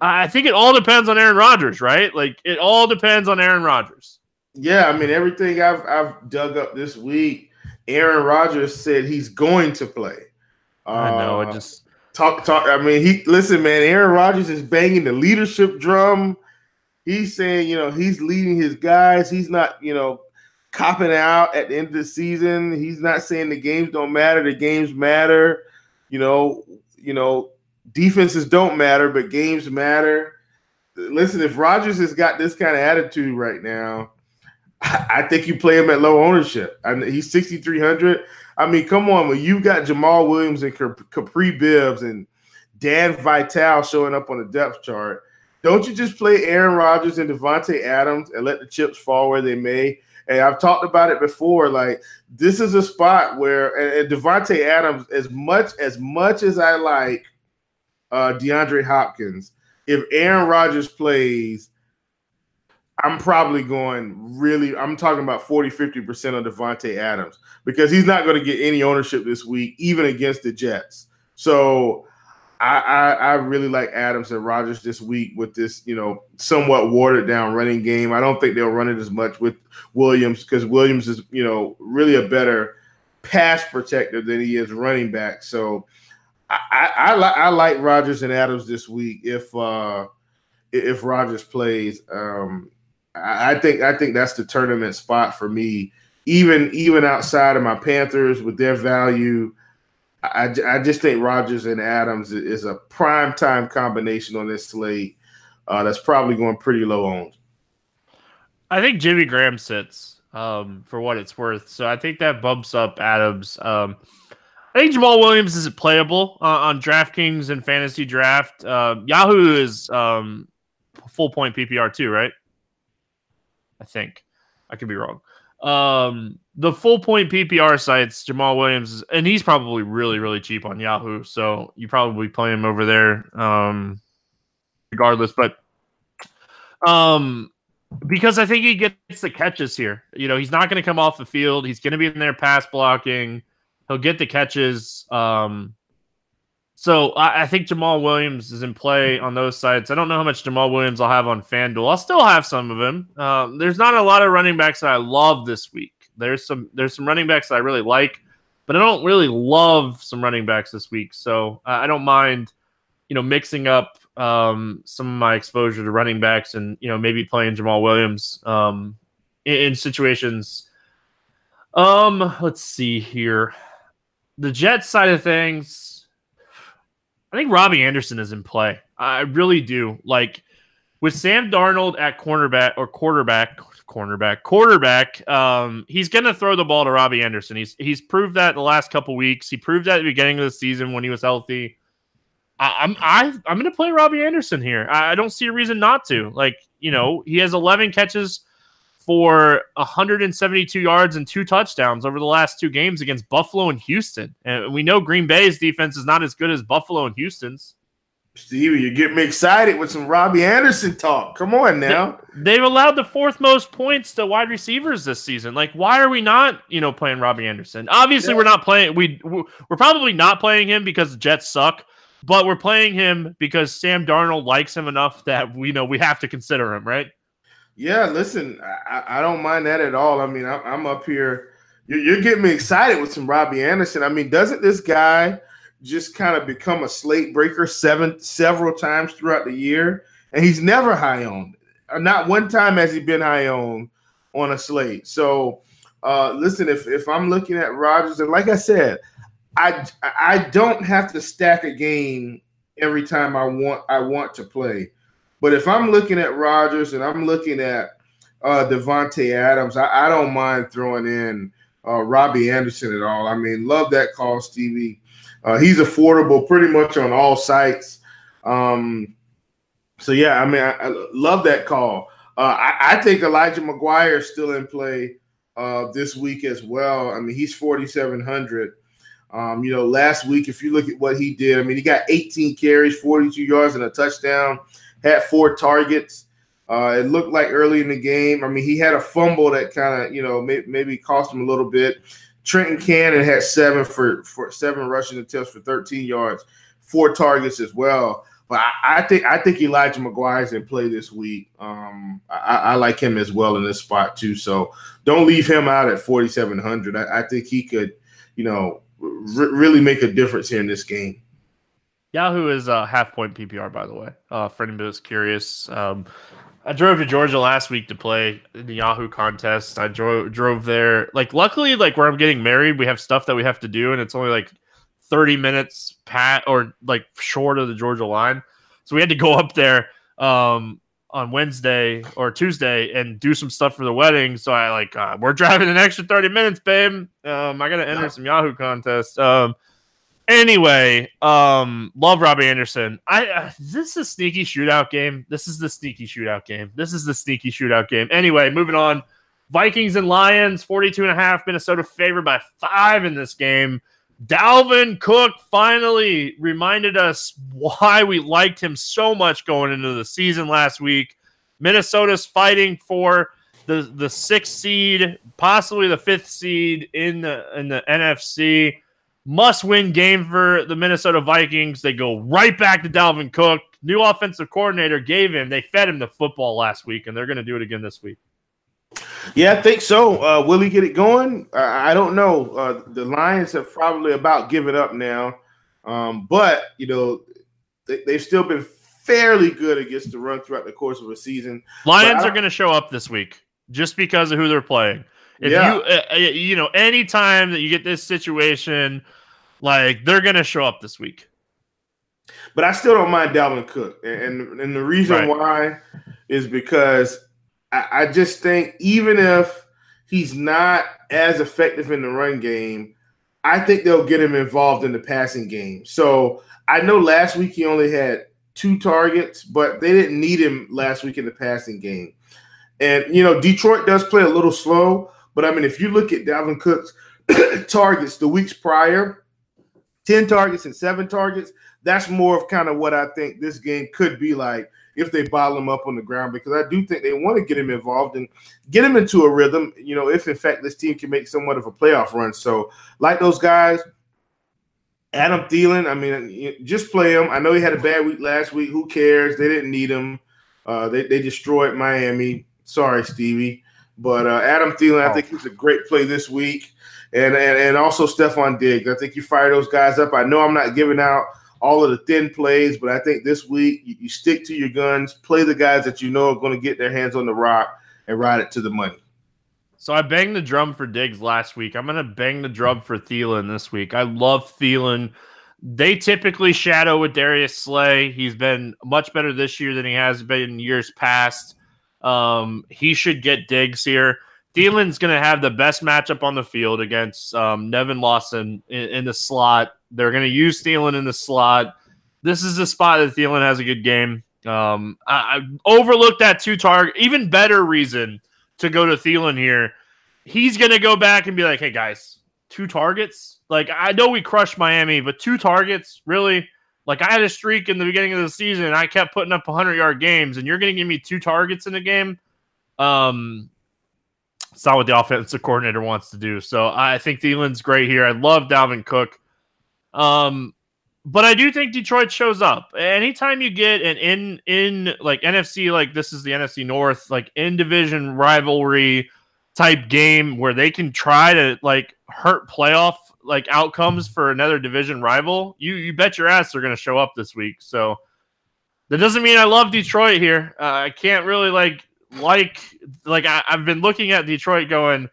I think it all depends on Aaron Rodgers, right? Like, it all depends on Aaron Rodgers.
Yeah, I mean, everything I've I've dug up this week, Aaron Rodgers said he's going to play.
I know. I
Uh,
just
talk talk. I mean, he listen, man. Aaron Rodgers is banging the leadership drum. He's saying, you know, he's leading his guys. He's not, you know, copping out at the end of the season. He's not saying the games don't matter. The games matter. You know, you know, defenses don't matter, but games matter. Listen, if Rodgers has got this kind of attitude right now, I think you play him at low ownership. I, he's 6,300. I mean, come on, when you've got Jamaal Williams and Kapri Bibbs and Dan Vitale showing up on the depth chart, don't you just play Aaron Rodgers and Davante Adams and let the chips fall where they may? And I've talked about it before. Like this is a spot where and, and Davante Adams, as much as much as I like uh, DeAndre Hopkins, if Aaron Rodgers plays, I'm probably going really, I'm talking about 40, 50% of Davante Adams because he's not going to get any ownership this week, even against the Jets. So I, I, I really like Adams and Rodgers this week with this, you know, somewhat watered down running game. I don't think they'll run it as much with Williams because Williams is, you know, really a better pass protector than he is running back. So I, I, I, li- I like Rodgers and Adams this week if uh if Rodgers plays. Um I, I think I think that's the tournament spot for me. Even even outside of my Panthers with their value, I, I just think Rodgers and Adams is a prime time combination on this slate. Uh, that's probably going pretty low owned.
I think Jimmy Graham sits um, for what it's worth. So I think that bumps up Adams. Um, I think Jamaal Williams is playable uh, on DraftKings and fantasy draft. Uh, Yahoo is um, full point PPR too, right? I think I could be wrong. Um, the full point PPR sites, Jamaal Williams, and he's probably really, really cheap on Yahoo. So you probably play him over there, um, regardless. But um, because I think he gets the catches here. You know, he's not going to come off the field. He's going to be in there pass blocking. He'll get the catches. Um, so I, I, think Jamaal Williams is in play on those sites. I don't know how much Jamaal Williams I'll have on FanDuel. I'll still have some of him. Um, there's not a lot of running backs that I love this week. There's some there's some running backs I really like, but I don't really love some running backs this week. So uh, I don't mind, you know, mixing up um, some of my exposure to running backs and you know maybe playing Jamaal Williams um, in, in situations. Um, let's see here. The Jets side of things, I think Robbie Anderson is in play. I really do. Like with Sam Darnold at cornerback or quarterback, cornerback, quarterback, um, he's going to throw the ball to Robbie Anderson. He's he's proved that the last couple weeks. He proved that at the beginning of the season when he was healthy. I, I'm I I'm going to play Robbie Anderson here. I, I don't see a reason not to. Like you know, he has 11 catches for 172 yards and two touchdowns over the last two games against Buffalo and Houston. And we know Green Bay's defense is not as good as Buffalo and Houston's.
Stevie, you're getting me excited with some Robbie Anderson talk. Come on now.
They, have allowed the fourth most points to wide receivers this season. Like, why are we not, you know, playing Robbie Anderson? Obviously, yeah. we're not playing. We we're probably not playing him because the Jets suck, but we're playing him because Sam Darnold likes him enough that we know we have to consider him, right?
Yeah, listen, I, I, don't mind that at all. I mean, I'm, I'm up here. You're, you're, getting me excited with some Robbie Anderson. I mean, doesn't this guy just kind of become a slate breaker seven several times throughout the year? And he's never high on. Not one time has he been high on on a slate. So, uh, listen, if if I'm looking at Rodgers, and like I said, I I don't have to stack a game every time I want I want to play. But if I'm looking at Rodgers and I'm looking at uh, Davante Adams, I, I, don't mind throwing in uh, Robbie Anderson at all. I mean, love that call, Stevie. Uh, he's affordable pretty much on all sites. Um, so yeah, I mean, I, I love that call. Uh, I, I, think Elijah McGuire is still in play uh, this week as well. I mean, he's 4,700. Um, you know, last week, if you look at what he did, I mean, he got 18 carries, 42 yards, and a touchdown, had four targets. Uh, it looked like early in the game. I mean, he had a fumble that kind of, you know, may, maybe cost him a little bit. Trenton Cannon had seven for, for seven rushing attempts for 13 yards, four targets as well. But I, I think I think Elijah McGuire's in play this week. Um, I, I, like him as well in this spot too. So don't leave him out at 4,700. I, I think he could, you know, really make a difference here in this game.
Yahoo is a half point PPR, by the way. Uh, for anybody that's curious, um, I drove to Georgia last week to play in the Yahoo contest. I drove drove there. Like, luckily, like where I'm getting married, we have stuff that we have to do, and it's only like 30 minutes pat or like short of the Georgia line. So we had to go up there. Um, on Wednesday or Tuesday and do some stuff for the wedding. So I like uh, we're driving an extra 30 minutes, babe. Um, I gotta enter some Yahoo contest. Um anyway, um love Robbie Anderson. I uh, this is a sneaky shootout game. This is the sneaky shootout game. This is the sneaky shootout game. Anyway, moving on. Vikings and Lions, 42 and a half. Minnesota favored by five in this game. Dalvin Cook finally reminded us why we liked him so much going into the season last week. Minnesota's fighting for the the sixth seed, possibly the fifth seed in the in the NFC. Must win game for the Minnesota Vikings. They go right back to Dalvin Cook. New offensive coordinator gave him, they fed him the football last week, and they're going to do it again this week.
Yeah, I think so. Uh, will he get it going? I, I don't know. Uh, the Lions have probably about given up now, um, but you know they, they've still been fairly good against the run throughout the course of a season.
Lions are going to show up this week just because of who they're playing. If yeah. you uh, uh you know anytime that you get this situation, like they're going to show up this week.
But I still don't mind Dalvin Cook, and and the reason right. why is because I, I just think even if he's not as effective in the run game, I think they'll get him involved in the passing game. So I know last week he only had two targets, but they didn't need him last week in the passing game. And you know, Detroit does play a little slow, but I mean, if you look at Dalvin Cook's targets the weeks prior, 10 targets and seven targets, that's more of kind of what I think this game could be like if they bottle him up on the ground because I do think they want to get him involved and get him into a rhythm. You know, if in fact this team can make somewhat of a playoff run. So, like those guys, Adam Thielen, I mean, just play him. I know he had a bad week last week. Who cares? They didn't need him. Uh, they, they destroyed Miami. Sorry, Stevie. But uh, Adam Thielen, I think he's a great play this week. And, and, and also Stefon Diggs. I think you fire those guys up. I know I'm not giving out – all of the thin plays, but I think this week you, you stick to your guns, play the guys that you know are going to get their hands on the rock and ride it to the money.
So I banged the drum for Diggs last week. I'm going to bang the drum for Thielen this week. I love Thielen. They typically shadow with Darius Slay. He's been much better this year than he has been in years past. Um, he should get Diggs here. Thielen's going to have the best matchup on the field against um, Nevin Lawson in, in, the slot. They're going to use Thielen in the slot. This is the spot that Thielen has a good game. Um, I, I overlooked that two target. Even better reason to go to Thielen here. He's going to go back and be like, "Hey guys, two targets. Like I know we crushed Miami, but two targets, really." Like I had a streak in the beginning of the season, and I kept putting up 100 yard games, and you're going to give me two targets in a game. Um, it's not what the offensive coordinator wants to do. So I think Thielen's great here. I love Dalvin Cook. Um, but I do think Detroit shows up. Anytime you get an in in like NFC, like this is the NFC North, like in division rivalry type game where they can try to like hurt playoff like outcomes for another division rival, you you bet your ass they're going to show up this week. So that doesn't mean I love Detroit here. Uh, I can't really like like like I, have been looking at Detroit going,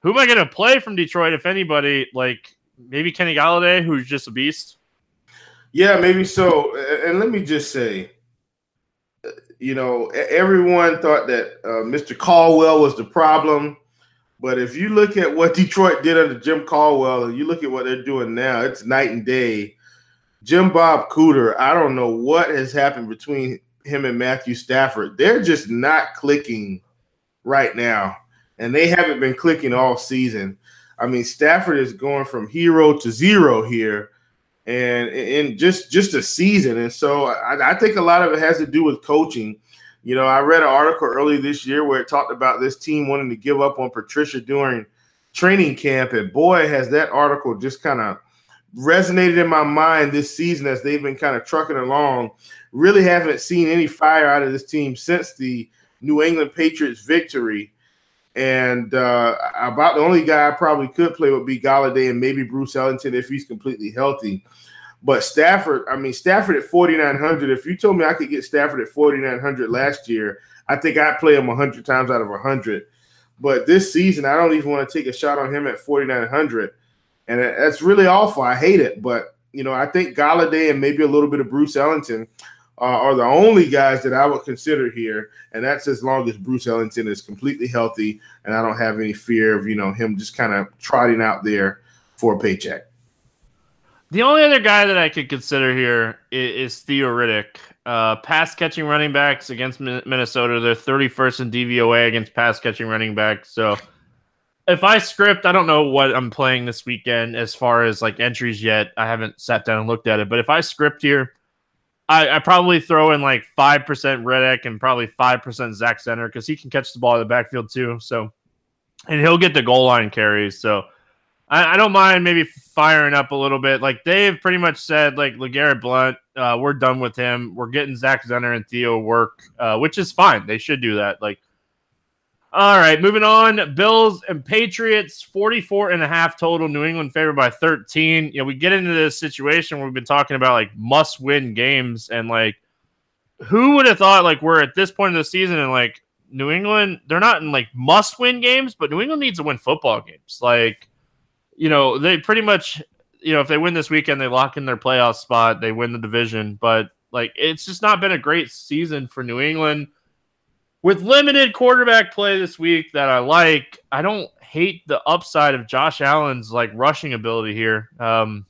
who am I going to play from Detroit if anybody? Like maybe Kenny Golladay, who's just a beast.
Yeah, maybe so. And let me just say, you know, everyone thought that uh, Mr. Caldwell was the problem. But if you look at what Detroit did under Jim Caldwell and you look at what they're doing now, it's night and day. Jim Bob Cooter, I don't know what has happened between him and Matthew Stafford. They're just not clicking right now. And they haven't been clicking all season. I mean, Stafford is going from hero to zero here and in just just a season. And so I, I, think a lot of it has to do with coaching. You know, I read an article early this year where it talked about this team wanting to give up on Patricia during training camp, and boy, has that article just kind of resonated in my mind this season as they've been kind of trucking along. Really haven't seen any fire out of this team since the New England Patriots victory. And uh, about the only guy I probably could play would be Golladay and maybe Bruce Ellington if he's completely healthy. But Stafford, I mean, Stafford at 4,900. If you told me I could get Stafford at 4,900 last year, I think I'd play him 100 times out of 100. But this season, I don't even want to take a shot on him at 4,900. And that's really awful. I hate it. But, you know, I think Golladay and maybe a little bit of Bruce Ellington uh, are the only guys that I would consider here, and that's as long as Bruce Ellington is completely healthy, and I don't have any fear of you know him just kind of trotting out there for a paycheck.
The only other guy that I could consider here is, is Theo Riddick. Uh, pass catching running backs against Minnesota, they're 31st in DVOA against pass catching running backs. So if I script, I don't know what I'm playing this weekend as far as like entries yet. I haven't sat down and looked at it, but if I script here I, I probably throw in like five percent Riddick and probably five percent Zach Zenner because he can catch the ball in the backfield too. So, and he'll get the goal line carries. So, I, I don't mind maybe firing up a little bit. Like Dave pretty much said, like LeGarrette Blunt, uh, we're done with him. We're getting Zach Zenner and Theo work, uh, which is fine. They should do that. Like all right, moving on. Bills and Patriots, 44 and a half total. New England favored by 13. You know, we get into this situation where we've been talking about like must win games and like who would have thought like we're at this point of the season and like New England, they're not in like must win games, but New England needs to win football games. Like, you know, they pretty much, you know, if they win this weekend, they lock in their playoff spot, they win the division. But like, it's just not been a great season for New England with limited quarterback play this week that I like, I don't hate the upside of Josh Allen's like rushing ability here. Um,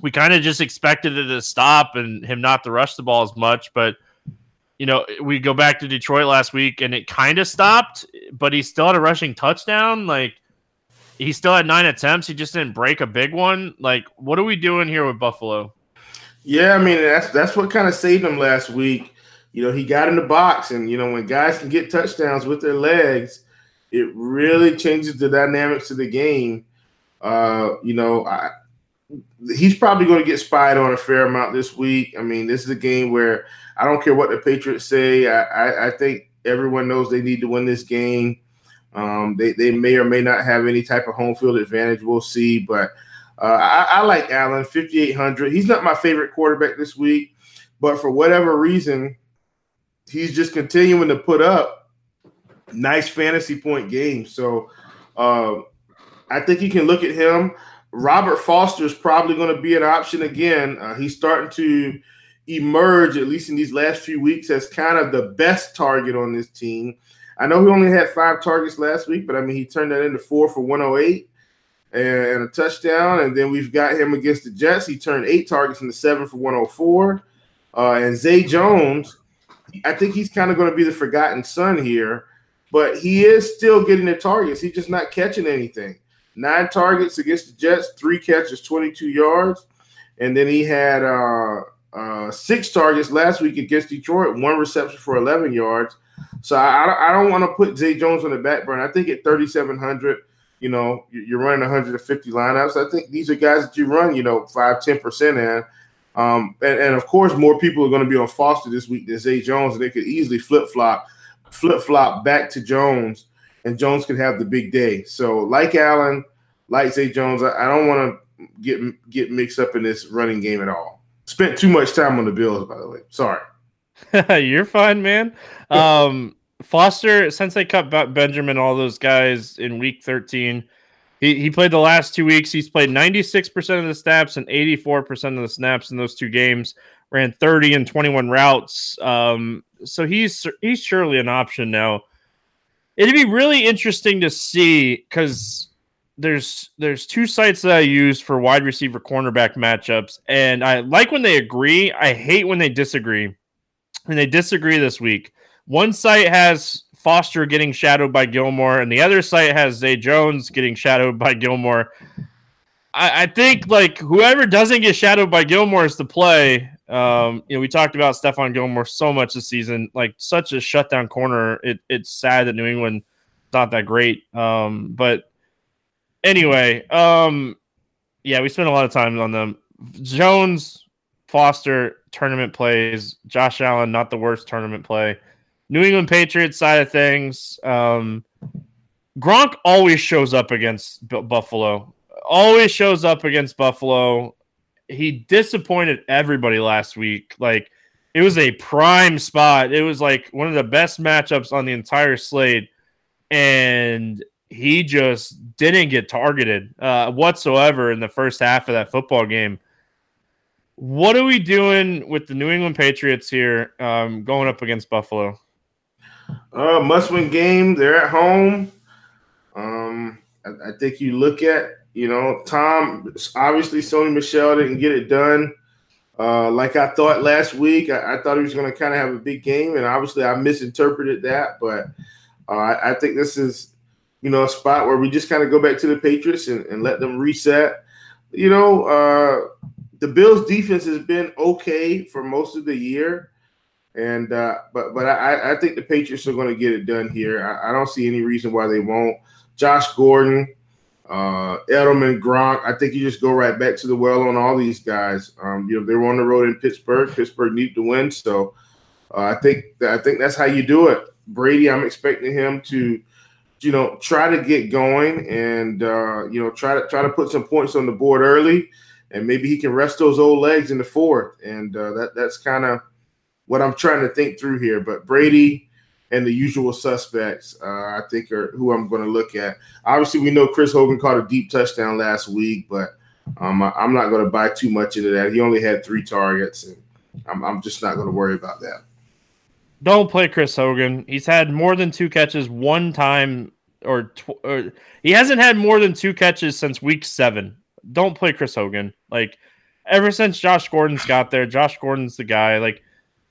we kind of just expected it to stop and him not to rush the ball as much, but you know, we go back to Detroit last week and it kind of stopped, but he still had a rushing touchdown. Like he still had nine attempts. He just didn't break a big one. Like, what are we doing here with Buffalo?
Yeah, I mean that's that's what kind of saved him last week you know, he got in the box, and you know, when guys can get touchdowns with their legs, it really changes the dynamics of the game. Uh, you know, I, he's probably going to get spied on a fair amount this week. I mean, this is a game where I don't care what the Patriots say. I, I, I think everyone knows they need to win this game. Um, they, they may or may not have any type of home field advantage. We'll see. But uh, I, I like Allen, 5,800. He's not my favorite quarterback this week, but for whatever reason, he's just continuing to put up nice fantasy point games. So uh, I think you can look at him. Robert Foster is probably going to be an option again. Uh, he's starting to emerge, at least in these last few weeks, as kind of the best target on this team. I know he only had five targets last week, but I mean, he turned that into four for 108 and a touchdown. And then we've got him against the Jets. He turned eight targets into seven for 104. Uh, and Zay Jones, I think he's kind of going to be the forgotten son here, but he is still getting the targets. He's just not catching anything. Nine targets against the Jets, three catches, 22 yards. And then he had uh, uh, six targets last week against Detroit, one reception for 11 yards. So I, I don't want to put Zay Jones on the back burner. I think at 3,700, you know, you're running 150 lineups. I think these are guys that you run, you know, 5, 10% in. Um, and, and, of course, more people are going to be on Foster this week than Zay Jones, and they could easily flip flop, flip flop back to Jones, and Jones could have the big day. So, like Allen, like Zay Jones, I, I don't want to get get mixed up in this running game at all. Spent too much time on the Bills, by the way. Sorry.
You're fine, man. Um, Foster, since they cut Benjamin, all those guys in week 13, He, he played the last two weeks. He's played 96% of the snaps and 84% of the snaps in those two games. Ran 30 and 21 routes. Um, so he's he's surely an option now. It'd be really interesting to see because there's there's two sites that I use for wide receiver cornerback matchups, and I like when they agree. I hate when they disagree. And they disagree this week. One site has Foster getting shadowed by Gilmore, and the other site has Zay Jones getting shadowed by Gilmore. I, I think like whoever doesn't get shadowed by Gilmore is the play. Um, you know, we talked about Stephon Gilmore so much this season, like such a shutdown corner. It, it's sad that New England not that great. Um, but anyway, um, yeah, we spent a lot of time on them. Jones, Foster, tournament plays. Josh Allen, not the worst tournament play. New England Patriots side of things. Um, Gronk always shows up against B- Buffalo. Always shows up against Buffalo. He disappointed everybody last week. Like it was a prime spot. It was like one of the best matchups on the entire slate, and he just didn't get targeted uh, whatsoever in the first half of that football game. What are we doing with the New England Patriots here um, going up against Buffalo?
Uh, must win game. They're at home. Um, I, I, think you look at, you know, Tom, obviously, Sony Michel didn't get it done. Uh, like I thought last week, I, I thought he was going to kind of have a big game, and obviously I misinterpreted that. But uh, I, think this is, you know, a spot where we just kind of go back to the Patriots and, and let them reset. You know, uh, the Bills' defense has been okay for most of the year. And uh, but but I, I think the Patriots are going to get it done here. I, I, don't see any reason why they won't. Josh Gordon, uh, Edelman, Gronk. I think you just go right back to the well on all these guys. Um, you know they were on the road in Pittsburgh. Pittsburgh need to win, so uh, I think I think that's how you do it. Brady, I'm expecting him to, you know, try to get going and uh, you know try to try to put some points on the board early, and maybe he can rest those old legs in the fourth. And uh, that that's kind of what I'm trying to think through here. But Brady and the usual suspects, uh, I think, are who I'm going to look at. Obviously, we know Chris Hogan caught a deep touchdown last week, but um, I, am not going to buy too much into that. He only had three targets, and I'm, I'm just not going to worry about that.
Don't play Chris Hogan. He's had more than two catches one time, or, tw- or he hasn't had more than two catches since week seven. Don't play Chris Hogan. Like ever since Josh Gordon's got there, Josh Gordon's the guy. Like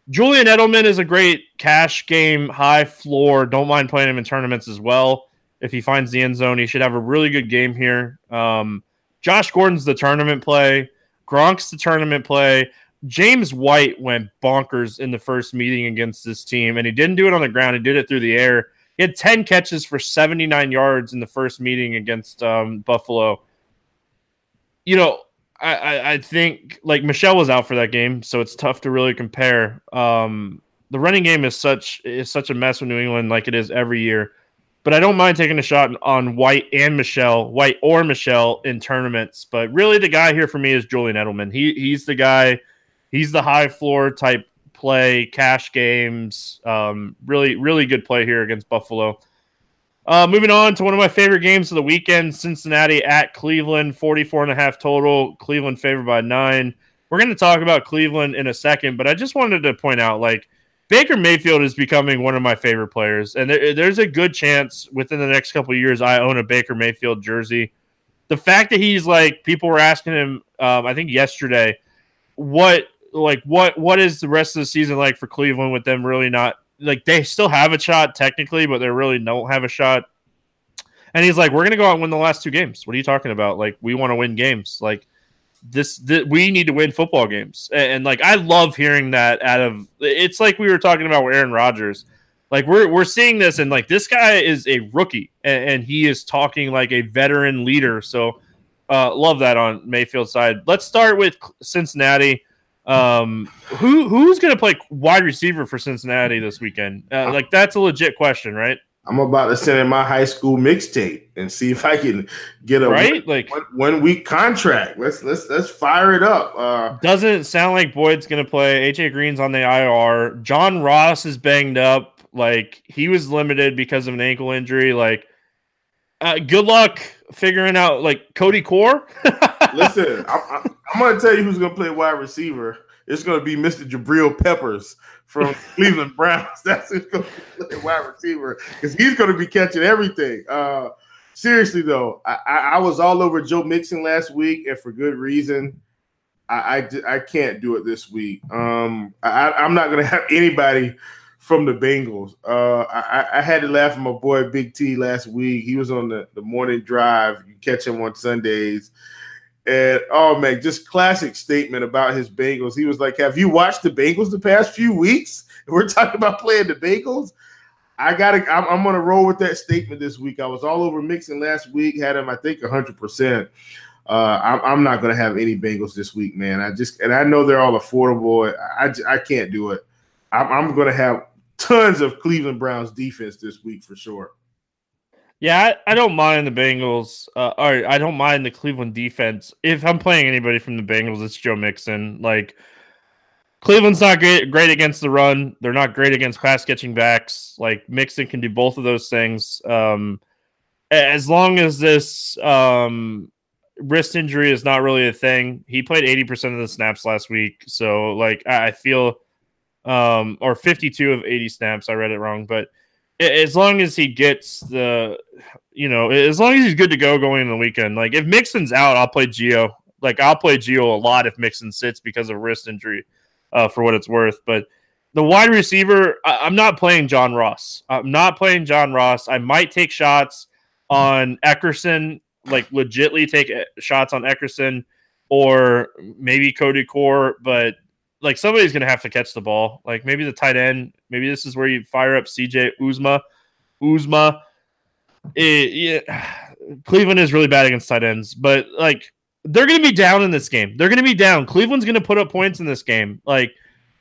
Julian Edelman is a great cash game, high floor. Don't mind playing him in tournaments as well. If he finds the end zone, he should have a really good game here. Um, Josh Gordon's the tournament play. Gronk's the tournament play. James White went bonkers in the first meeting against this team, and he didn't do it on the ground. He did it through the air. He had 10 catches for 79 yards in the first meeting against um, Buffalo. You know, I, I think like Michel was out for that game, so it's tough to really compare. Um, the running game is such is such a mess with New England, like it is every year. But I don't mind taking a shot on White and Michel, White or Michel in tournaments. But really, the guy here for me is Julian Edelman. He he's the guy. He's the high floor type play, cash games. Um, really, really good play here against Buffalo. Uh, moving on to one of my favorite games of the weekend Cincinnati at Cleveland, 44 and a half total. Cleveland favored by nine. We're going to talk about Cleveland in a second, but I just wanted to point out like Baker Mayfield is becoming one of my favorite players. And there, there's a good chance within the next couple years I own a Baker Mayfield jersey. The fact that he's like, people were asking him, um, I think yesterday, what like what what is the rest of the season like for Cleveland with them really not like they still have a shot technically, but they really don't have a shot. And he's like, "We're gonna go out and win the last two games. What are you talking about? Like, we want to win games. Like, this, this, we need to win football games." And, and, like, I love hearing that out of. It's like we were talking about with Aaron Rodgers. Like, we're we're seeing this, and like this guy is a rookie, and, and he is talking like a veteran leader. So, uh, love that on Mayfield side. Let's start with Cincinnati. Um, who who's going to play wide receiver for Cincinnati this weekend? Uh, like that's a legit question, right?
I'm about to send in my high school mixtape and see if I can get a
right one, like
one, one, week contract. Let's let's let's fire it up. Uh,
doesn't sound like Boyd's going to play. AJ Green's on the IR. John Ross is banged up. Like he was limited because of an ankle injury. Like uh, good luck figuring out like Cody Core.
Listen, I'm, I'm going to tell you who's going to play wide receiver. It's going to be Mr. Jabril Peppers from Cleveland Browns. That's who's going to play wide receiver because he's going to be catching everything. Uh, seriously though, I, I, I, was all over Joe Mixon last week, and for good reason. I, I, I can't do it this week. Um, I, I'm not going to have anybody from the Bengals. Uh, I, I, had to laugh at my boy Big T last week. He was on the, the morning drive. You catch him on Sundays. And oh man, just classic statement about his Bengals. He was like, Have you watched the Bengals the past few weeks? We're talking about playing the Bengals. I gotta I'm, I'm, gonna roll with that statement this week. I was all over Mixon last week, had him, I think, hundred percent. Uh, I'm, I'm, not gonna have any Bengals this week, man. I just and I know they're all affordable. I, I, I can't do it. I'm, I'm gonna have tons of Cleveland Browns defense this week for sure.
Yeah, I, I don't mind the Bengals. Uh, or I don't mind the Cleveland defense. If I'm playing anybody from the Bengals, it's Joe Mixon. Like Cleveland's not great, great against the run. They're not great against pass catching backs. Like Mixon can do both of those things. Um, as long as this um, wrist injury is not really a thing, he played 80% of the snaps last week. So, like, I, feel um, or 52 of 80 snaps. I read it wrong, but as long as he gets the, you know, as long as he's good to go going in the weekend. Like if Mixon's out, I'll play Gio. Like I'll play Gio a lot if Mixon sits because of wrist injury, uh, for what it's worth. But the wide receiver, I- am not playing John Ross. I'm not playing John Ross. I might take shots on Erickson, like legitly take uh, shots on Erickson or maybe Cody Core, but like somebody's gonna have to catch the ball. Like maybe the tight end. Maybe this is where you fire up CJ Uzomah. Uzomah. It, yeah, Cleveland is really bad against tight ends, but like they're gonna be down in this game. They're gonna be down. Cleveland's gonna put up points in this game. Like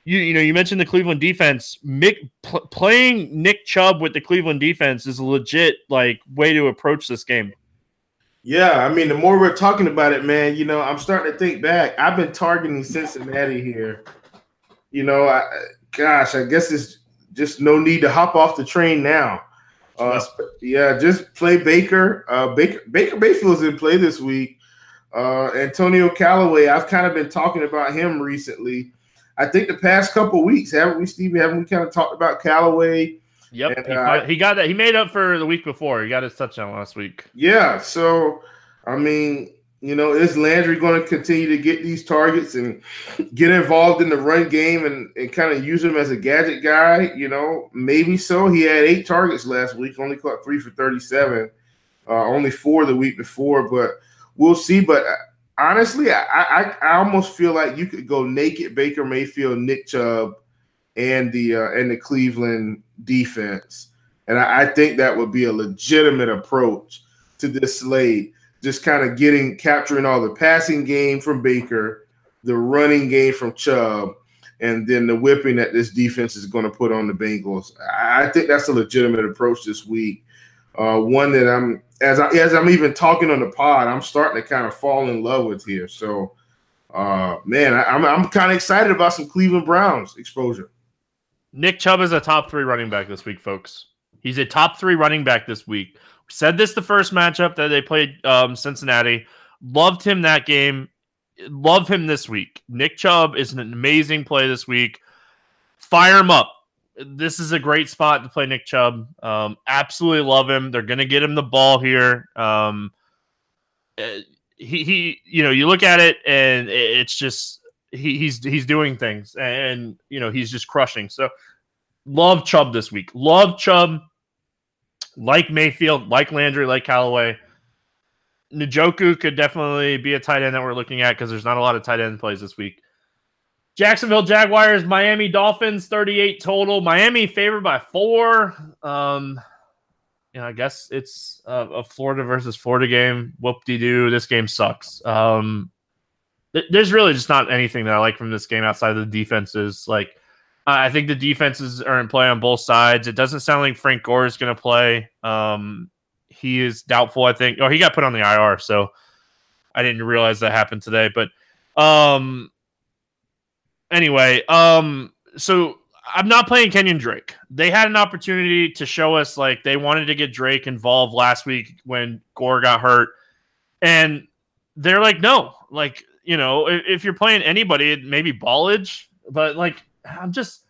you, you know, you mentioned the Cleveland defense. Mick pl- playing Nick Chubb with the Cleveland defense is a legit like way to approach this game.
Yeah, I mean, the more we're talking about it, man, you know, I'm starting to think back. I've been targeting Cincinnati here. You know, I, gosh, I guess it's just no need to hop off the train now. Uh, yeah, just play Baker. Uh, Baker Baker Mayfield's in play this week. Uh, Antonio Callaway, I've kind of been talking about him recently. I think the past couple weeks, haven't we, Stevie? Haven't we kind of talked about Callaway?
Yep, and, he, uh, he, got that. He made up for the week before. He got his touchdown last week.
Yeah, so I mean, you know, is Landry going to continue to get these targets and get involved in the run game and, and kind of use him as a gadget guy? You know, maybe so. He had eight targets last week, only caught three for 37, uh, only four the week before, but we'll see. But uh, honestly, I, I, I almost feel like you could go naked Baker Mayfield, Nick Chubb, and the uh, and the Cleveland defense, and I, I think that would be a legitimate approach to this slate. Just kind of getting capturing all the passing game from Baker, the running game from Chubb, and then the whipping that this defense is going to put on the Bengals. I think that's a legitimate approach this week. Uh, one that I'm as I as I'm even talking on the pod, I'm starting to kind of fall in love with here. So, uh, man, I, I'm I'm kind of excited about some Cleveland Browns exposure.
Nick Chubb is a top three running back this week, folks. He's a top three running back this week. Said this the first matchup that they played um, Cincinnati. Loved him that game. Love him this week. Nick Chubb is an amazing play this week. Fire him up. This is a great spot to play Nick Chubb. Um, absolutely love him. They're going to get him the ball here. Um, eh, he, he, you know, you look at it and it's just he, he's he's doing things, and you know he's just crushing. So love Chubb this week. Love Chubb, like Mayfield, like Landry, like Callaway. Njoku could definitely be a tight end that we're looking at because there's not a lot of tight end plays this week. Jacksonville Jaguars, Miami Dolphins, 38 total. Miami favored by four. Um, you know, I guess it's a, a Florida versus Florida game. Whoop de doo. This game sucks. Um, there's really just not anything that I like from this game outside of the defenses. Like, I think the defenses are in play on both sides. It doesn't sound like Frank Gore is going to play. Um, he is doubtful. I think. Oh, he got put on the IR, so I didn't realize that happened today. But um, anyway, um, so I'm not playing Kenyan Drake. They had an opportunity to show us like they wanted to get Drake involved last week when Gore got hurt, and they're like, no, like you know, if, if you're playing anybody, maybe Ballage, but like I'm just.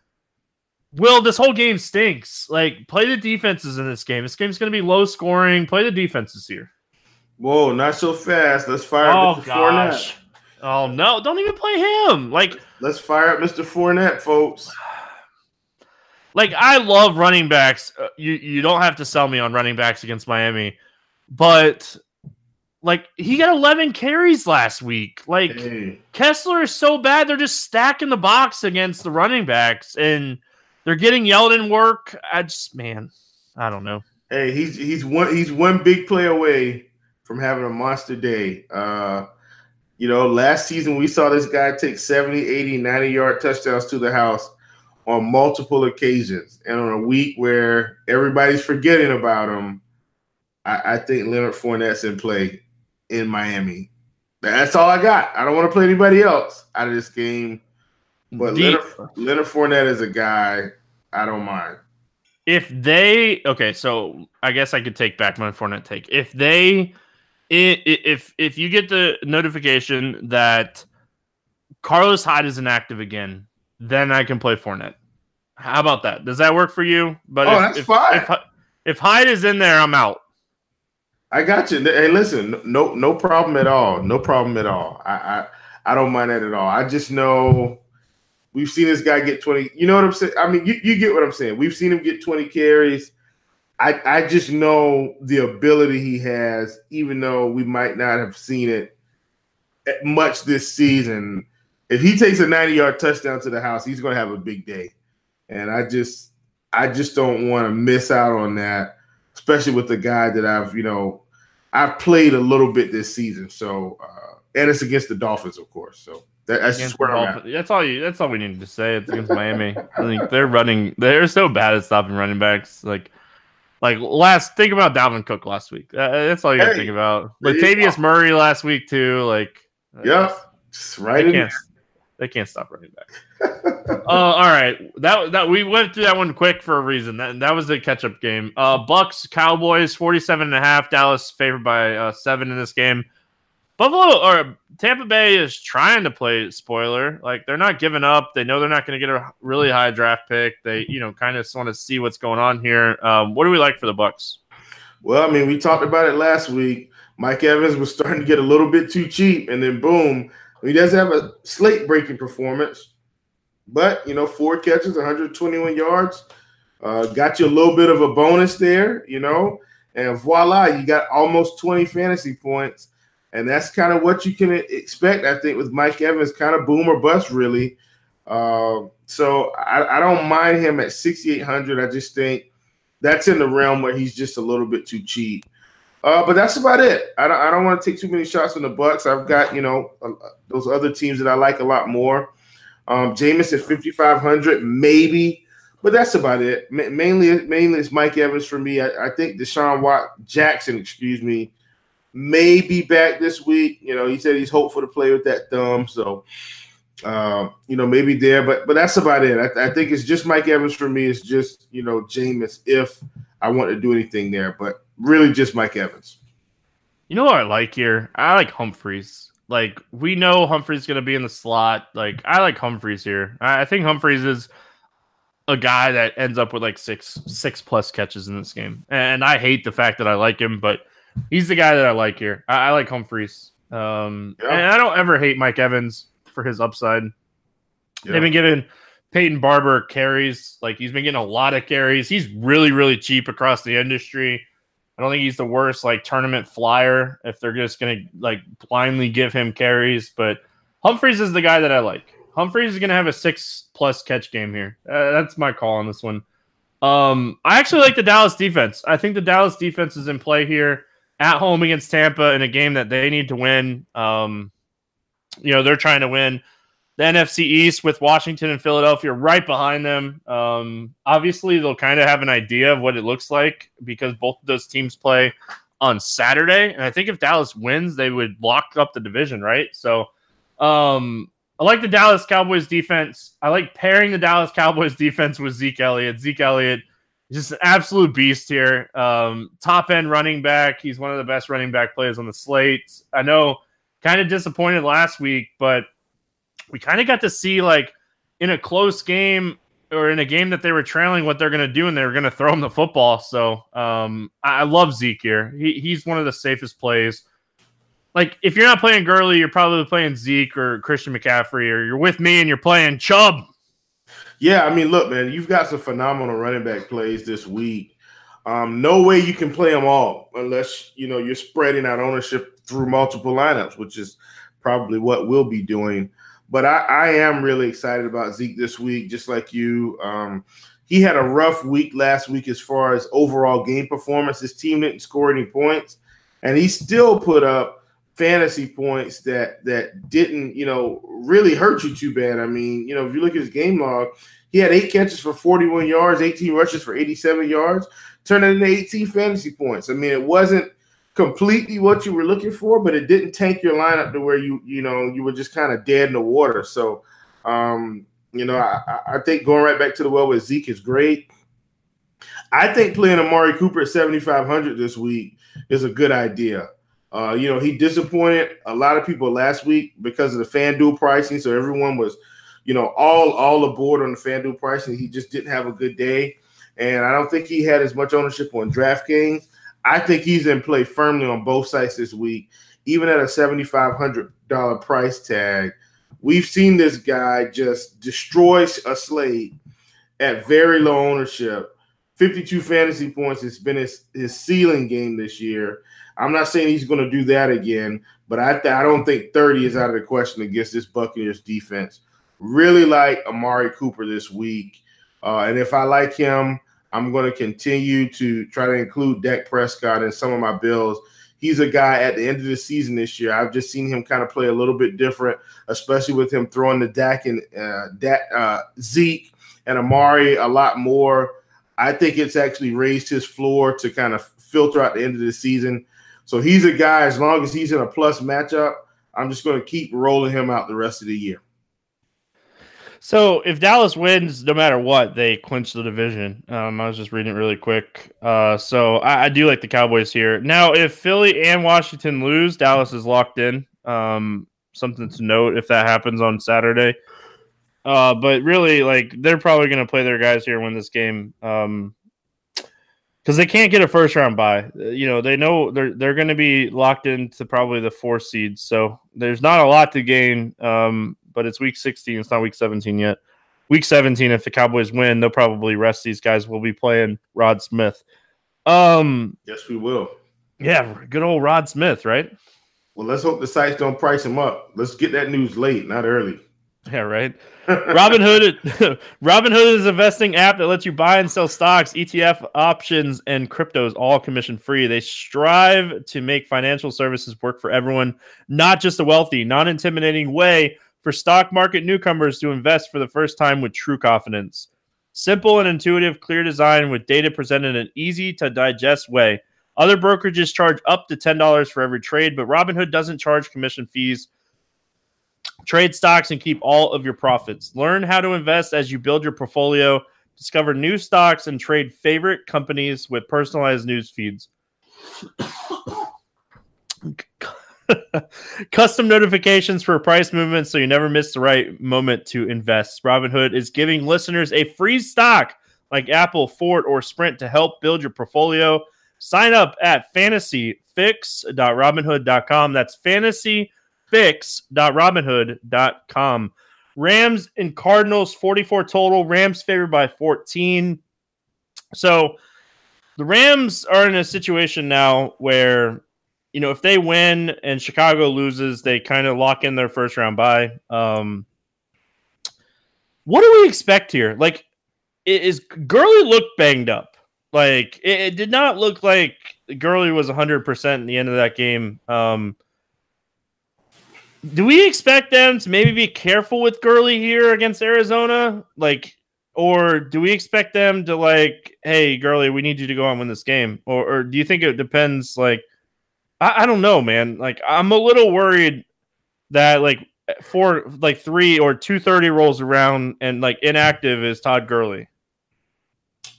Will this whole game stinks? Like, play the defenses in this game. This game's going to be low scoring. Play the defenses here.
Whoa, not so fast. Let's fire
Oh
up Mr.
gosh.
Fournette.
Oh no! Don't even play him. Like,
Let's fire up Mr. Fournette, folks.
like I love running backs. Uh, You you don't have to sell me on running backs against Miami, but like he got 11 carries last week. Like
Hey,
Kessler is so bad, they're just stacking the box against the running backs, and they're getting yelled in work. I just man, I don't know.
hey, he's he's one he's one big play away from having a monster day. Uh, you know, last season we saw this guy take 70, 80, 90 yard touchdowns to the house on multiple occasions. And on a week where everybody's forgetting about him, I, I think Leonard Fournette's in play in Miami. That's all I got. I don't want to play anybody else out of this game. But Leonard, Leonard Fournette is a guy I don't mind.
if they okay, so I guess I could take back my Fournette take. If they if if you get the notification that Carlos Hyde is inactive again, then I can play Fournette. How about that? Does that work for you? But
Oh,
if,
that's
if,
fine.
If, if Hyde is in there, I'm out.
I got you. Hey, listen, no, no problem at all. No problem at all. I, I, I don't mind that at all. I just know we've seen this guy get twenty. You know what I'm saying? I mean, you, you get what I'm saying. We've seen him get twenty carries. I, I just know the ability he has, even though we might not have seen it much this season. If he takes a 90 yard touchdown to the house, he's going to have a big day. And I just, I just don't want to miss out on that, especially with the guy that I've, you know, I've played a little bit this season. So, uh, and it's against the Dolphins, of course. So that, that's
Against
just where I'm at.
That's all you. That's all we needed to say. It's against Miami. I think they're running. They're so bad at stopping running backs. Like, like last. Think about Dalvin Cook last week. Uh, that's all you got to
Hey,
think about. Latavius. Murray last week too. Like,
yeah, right
they
in
can't. They can't stop running back. uh, all right, that that we went through that one quick for a reason. That that was a catch up game. Uh, Bucs Cowboys 47 and a half. Dallas favored by uh, seven in this game. Buffalo or Tampa Bay is trying to play spoiler. Like they're not giving up. They know they're not going to get a really high draft pick. They you know kind of just want to see what's going on here. Um, what do we like for the Bucs?
Well, I mean, we talked about it last week. Mike Evans was starting to get a little bit too cheap, and then boom, he does have a slate breaking performance. But you know, four catches, 121 yards, uh, got you a little bit of a bonus there, you know, and voila, you got almost 20 fantasy points, and that's kind of what you can expect, I think, with Mike Evans, kind of boom or bust, really. Uh, so I, I don't mind him at 6,800. I just think that's in the realm where he's just a little bit too cheap. Uh, but that's about it. I don't, I don't want to take too many shots on the Bucs. I've got you know uh, those other teams that I like a lot more. Um, Jameis at 5500, maybe, but that's about it. Ma- mainly, mainly it's Mike Evans for me. I, I think Deshaun Watt Jackson, excuse me, may be back this week. You know, he said he's hopeful to play with that thumb, so uh, you know maybe there. But but that's about it. I, I think it's just Mike Evans for me. It's just you know Jameis if I want to do anything there, but really just Mike Evans.
You know what I like here? I like Humphries. Like we know Humphries going to be in the slot. Like I like Humphries here. I I think Humphries is a guy that ends up with like six six plus catches in this game. And I hate the fact that I like him, but he's the guy that I like here. I, I like Humphries. Um,
Yeah.
and I don't ever hate Mike Evans for his upside.
Yeah.
They've been giving Peyton Barber carries. Like he's been getting a lot of carries. He's really, really cheap across the industry. I don't think he's the worst like tournament flyer if they're just gonna like blindly give him carries. But Humphries is the guy that I like. Humphries is gonna have a six plus catch game here. Uh, that's my call on this one. Um, I actually like the Dallas defense. I think the Dallas defense is in play here at home against Tampa in a game that they need to win. Um, you know they're trying to win the NFC East with Washington and Philadelphia right behind them. Um, obviously, they'll kind of have an idea of what it looks like because both of those teams play on Saturday. And I think if Dallas wins, they would lock up the division, right? So um, I like the Dallas Cowboys defense. I like pairing the Dallas Cowboys defense with Zeke Elliott. Zeke Elliott is just an absolute beast here. Um, top end running back. He's one of the best running back players on the slate. I know, kind of disappointed last week, but we kind of got to see like in a close game or in a game that they were trailing what they're going to do and they were going to throw him the football. So um, I, I love Zeke here. He, he's one of the safest plays like if you're not playing Gurley, you're probably playing Zeke or Christian McCaffrey, or you're with me and you're playing Chubb.
Yeah, I mean, look, man, you've got some phenomenal running back plays this week. Um, no way you can play them all unless you know you're spreading out ownership through multiple lineups, which is probably what we'll be doing. But I, I am really excited about Zeke this week, just like you. Um, he had a rough week last week as far as overall game performance. His team didn't score any points, and he still put up fantasy points that that didn't you know really hurt you too bad. I mean, you know, if you look at his game log, he had eight catches for 41 yards, 18 rushes for 87 yards, turning into 18 fantasy points. I mean, it wasn't completely what you were looking for, but it didn't tank your lineup to where you you know you were just kind of dead in the water. So, um, you know, I, I think going right back to the well with Zeke is great. I think playing Amari Cooper at 7,500 this week is a good idea. Uh, you know, he disappointed a lot of people last week because of the FanDuel pricing. So everyone was, you know, all all aboard on the FanDuel pricing. He just didn't have a good day. And I don't think he had as much ownership on DraftKings. I think he's in play firmly on both sides this week, even at a $7,500 price tag. We've seen this guy just destroy a slate at very low ownership. 52 fantasy points has been his, his ceiling game this year. I'm not saying he's going to do that again, but I th- I don't think 30 is out of the question against this Buccaneers defense. Really like Amari Cooper this week, uh, and if I like him, I'm going to continue to try to include Dak Prescott in some of my bills. He's a guy at the end of the season this year. I've just seen him kind of play a little bit different, especially with him throwing the Dak and uh, Dak, uh, Zeke and Amari a lot more. I think it's actually raised his floor to kind of filter out the end of the season. So he's a guy, as long as he's in a plus matchup, I'm just going to keep rolling him out the rest of the year.
So if Dallas wins, no matter what, they clinch the division. Um, I was just reading it really quick. Uh, so I, I, do like the Cowboys here. Now, if Philly and Washington lose, Dallas is locked in. Um, something to note if that happens on Saturday. Uh, but really, like they're probably going to play their guys here, win this game. Um, because they can't get a first round bye. You know, they know they're they're going to be locked into probably the four seeds. So there's not a lot to gain. Um, but it's week 16. It's not week 17 yet. Week 17, if the Cowboys win, they'll probably rest these guys. We'll be playing Rod Smith. Um,
yes, we will.
Yeah, good old Rod Smith, right?
Well, let's hope the sites don't price him up. Let's get that news late, not early.
Yeah, right. Robinhood Robinhood is a investing app that lets you buy and sell stocks, ETF options, and cryptos all commission free. They strive to make financial services work for everyone, not just the wealthy, non-intimidating way for stock market newcomers to invest for the first time with true confidence. Simple and intuitive, clear design with data presented in an easy to digest way. Other brokerages charge up to $10 for every trade, but Robinhood doesn't charge commission fees Trade stocks and keep all of your profits. Learn how to invest as you build your portfolio. Discover new stocks and trade favorite companies with personalized news feeds. Custom notifications for price movements so you never miss the right moment to invest. Robinhood is giving listeners a free stock like Apple, Ford, or Sprint to help build your portfolio. Sign up at fantasyfix.robinhood.com. That's fantasyfix.robinhood.com. Rams and Cardinals 44 total. Rams favored by 14. So the Rams are in a situation now where, you know, if they win and Chicago loses, they kind of lock in their first round bye. Um, what do we expect here? Like, is Gurley look banged up? Like, it, it did not look like Gurley was 100% in the end of that game. Um, do we expect them to maybe be careful with Gurley here against Arizona? Like, or do we expect them to like, hey, Gurley, we need you to go and win this game? Or, or do you think it depends? Like, I, I don't know, man. Like, I'm a little worried that like four, like three or two thirty rolls around, and like inactive is Todd Gurley.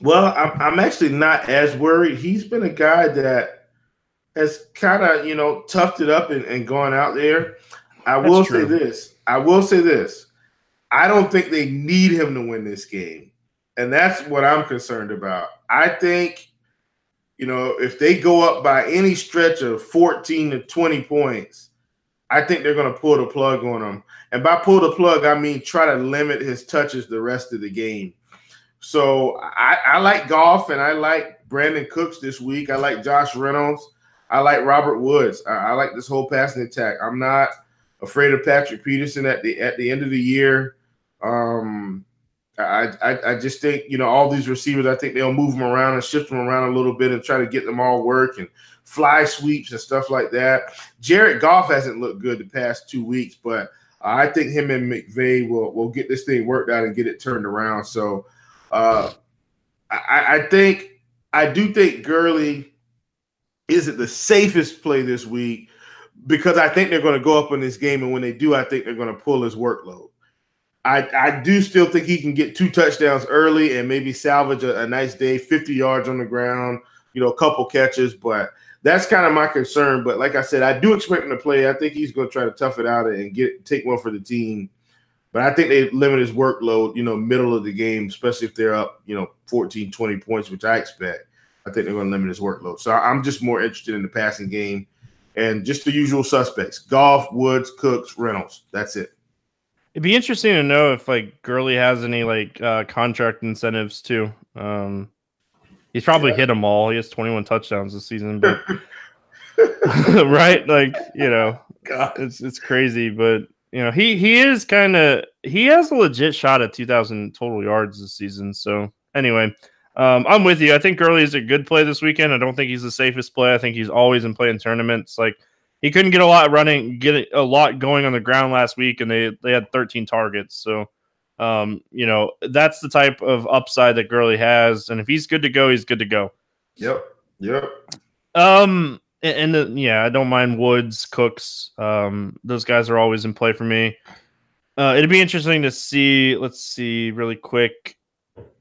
Well, I'm, I'm actually not as worried. He's been a guy that has kind of, you know, toughed it up and, and gone out there. I That's will true. say this. I will say this. I don't think they need him to win this game. And that's what I'm concerned about. I think, you know, if they go up by any stretch of 14 to 20 points, I think they're going to pull the plug on him. And by pull the plug, I mean try to limit his touches the rest of the game. So I, I like Goff and I like Brandin Cooks this week. I like Josh Reynolds. I like Robert Woods. I, I like this whole passing attack. I'm not afraid of Patrick Peterson at the at the end of the year. Um, I, I, I just think you know all these receivers. I think they'll move them around and shift them around a little bit and try to get them all work and fly sweeps and stuff like that. Jared Goff hasn't looked good the past two weeks, but I think him and McVay will will get this thing worked out and get it turned around. So uh, I, I think I do think Gurley isn't the safest play this week because I think they're going to go up in this game, and when they do, I think they're going to pull his workload. I, I do still think he can get two touchdowns early and maybe salvage a, a nice day, 50 yards on the ground, you know, a couple catches, but that's kind of my concern. But like I said, I do expect him to play. I think he's going to try to tough it out and get take one for the team. But I think they limit his workload, you know, middle of the game, especially if they're up, you know, 14, 20 points, which I expect. I think they're going to limit his workload. So I'm just more interested in the passing game and just the usual suspects: Goff, Woods, Cooks, Reynolds. That's it.
It'd be interesting to know if like Gurley has any like uh, contract incentives too. Um, he's probably yeah. hit them all. He has 21 touchdowns this season, but right, like you know, God. it's it's crazy, but you know he he is kind of he has a legit shot at 2,000 total yards this season. So anyway. Um, I'm with you. I think Gurley is a good play this weekend. I don't think he's the safest play. I think he's always in play in tournaments. Like he couldn't get a lot running, get a lot going on the ground last week, and they they had 13 targets. So, um, you know, that's the type of upside that Gurley has. And if he's good to go, he's good to go.
Yep. Yep.
Um, and, the, yeah, I don't mind Woods, Cooks. Um, those guys are always in play for me. Uh, it'd be interesting to see. Let's see, really quick.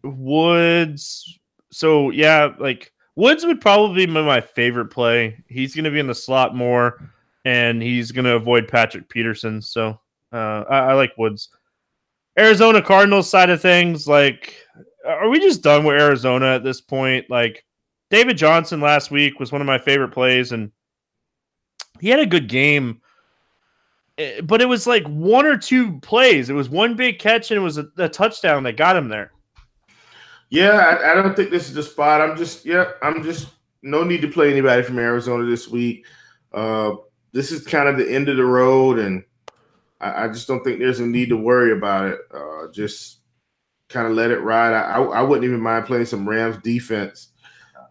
Woods. So yeah, like Woods would probably be my favorite play. He's going to be in the slot more, and he's going to avoid Patrick Peterson. So uh, I, I, like Woods. Arizona Cardinals side of things, like, are we just done with Arizona at this point? Like, David Johnson last week was one of my favorite plays, and he had a good game. Eh, but it was like one or two plays. It was one big catch, and it was a, a touchdown that got him there.
Yeah, I, I, don't think this is the spot. I'm just, yeah, I'm just no need to play anybody from Arizona this week. Uh, this is kind of the end of the road, and I, I just don't think there's a need to worry about it. Uh, just kind of let it ride. I, I, wouldn't even mind playing some Rams defense.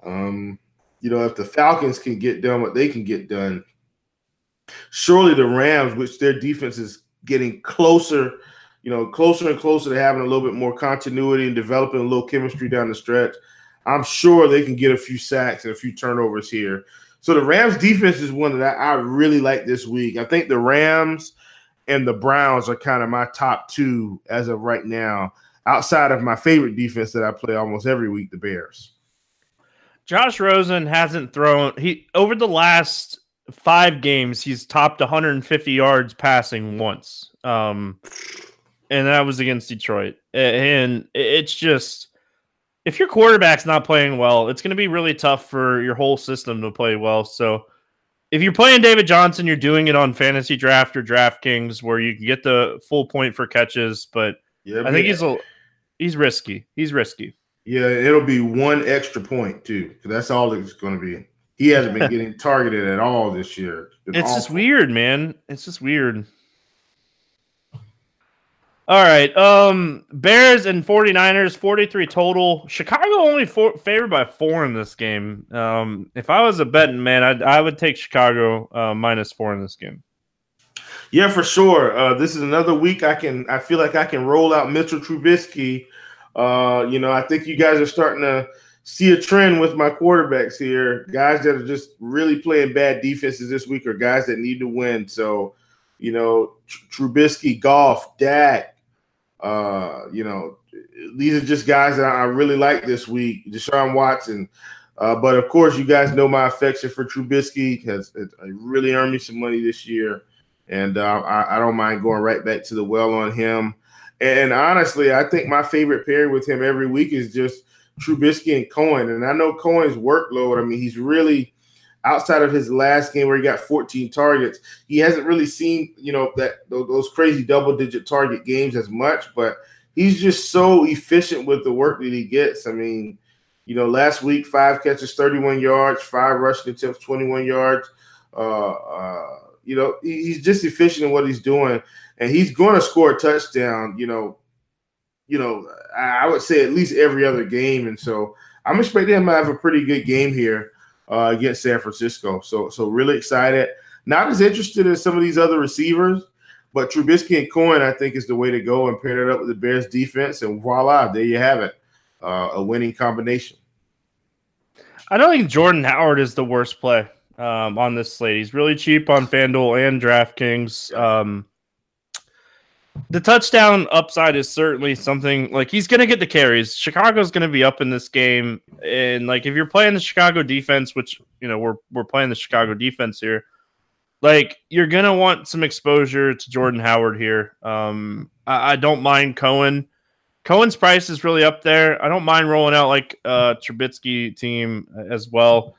Um, you know, if the Falcons can get done what they can get done, surely the Rams, which their defense is getting closer – you know, closer and closer to having a little bit more continuity and developing a little chemistry down the stretch. I'm sure they can get a few sacks and a few turnovers here. So the Rams defense is one that I really like this week. I think the Rams and the Browns are kind of my top two as of right now, outside of my favorite defense that I play almost every week, the Bears.
Josh Rosen hasn't thrown he over the last five games, he's topped 150 yards passing once. Um and that was against Detroit. And it's just if your quarterback's not playing well, it's going to be really tough for your whole system to play well. So if you're playing David Johnson, you're doing it on fantasy draft or DraftKings where you can get the full point for catches. But yeah, I think he's a he's risky. He's risky.
Yeah, it'll be one extra point too, because that's all it's going to be. He hasn't been getting targeted at all this year.
It's, it's just weird, man. It's just weird. All right. Um Bears and 49ers 43 total. Chicago only four, favored by 4 in this game. Um if I was a betting man, I'd, I would take Chicago uh, minus 4 in this game.
Yeah, for sure. Uh, this is another week I can I feel like I can roll out Mitchell Trubisky. Uh, you know, I think you guys are starting to see a trend with my quarterbacks here. Guys that are just really playing bad defenses this week are guys that need to win. So you know, Trubisky, Goff, Dak. Uh, you know, these are just guys that I really like this week. Deshaun Watson. Uh, but of course, you guys know my affection for Trubisky has really earned me some money this year, and uh, I, I, don't mind going right back to the well on him. And honestly, I think my favorite pair with him every week is just Trubisky and Cohen. And I know Cohen's workload. I mean, he's really outside of his last game where he got 14 targets. He hasn't really seen you know that those crazy double digit target games as much, but he's just so efficient with the work that he gets. I mean, you know, last week five catches, 31 yards, five rushing attempts, 21 yards. Uh, uh, you know, he's just efficient in what he's doing, and he's going to score a touchdown. You know, you know, I would say at least every other game, and so I'm expecting him to have a pretty good game here uh, against San Francisco. So, so really excited. Not as interested as some of these other receivers, but Trubisky and Cohen, I think, is the way to go and pair it up with the Bears defense, and voila, there you have it, uh, a winning combination.
I don't think Jordan Howard is the worst play um, on this slate. He's really cheap on FanDuel and DraftKings. Um, the touchdown upside is certainly something like he's going to get the carries. Chicago's going to be up in this game, and like if you're playing the Chicago defense, which you know we're we're playing the Chicago defense here, like you're going to want some exposure to Jordan Howard here. Um, I, I, don't mind Cohen. Cohen's price is really up there. I don't mind rolling out like uh Trubisky team as well.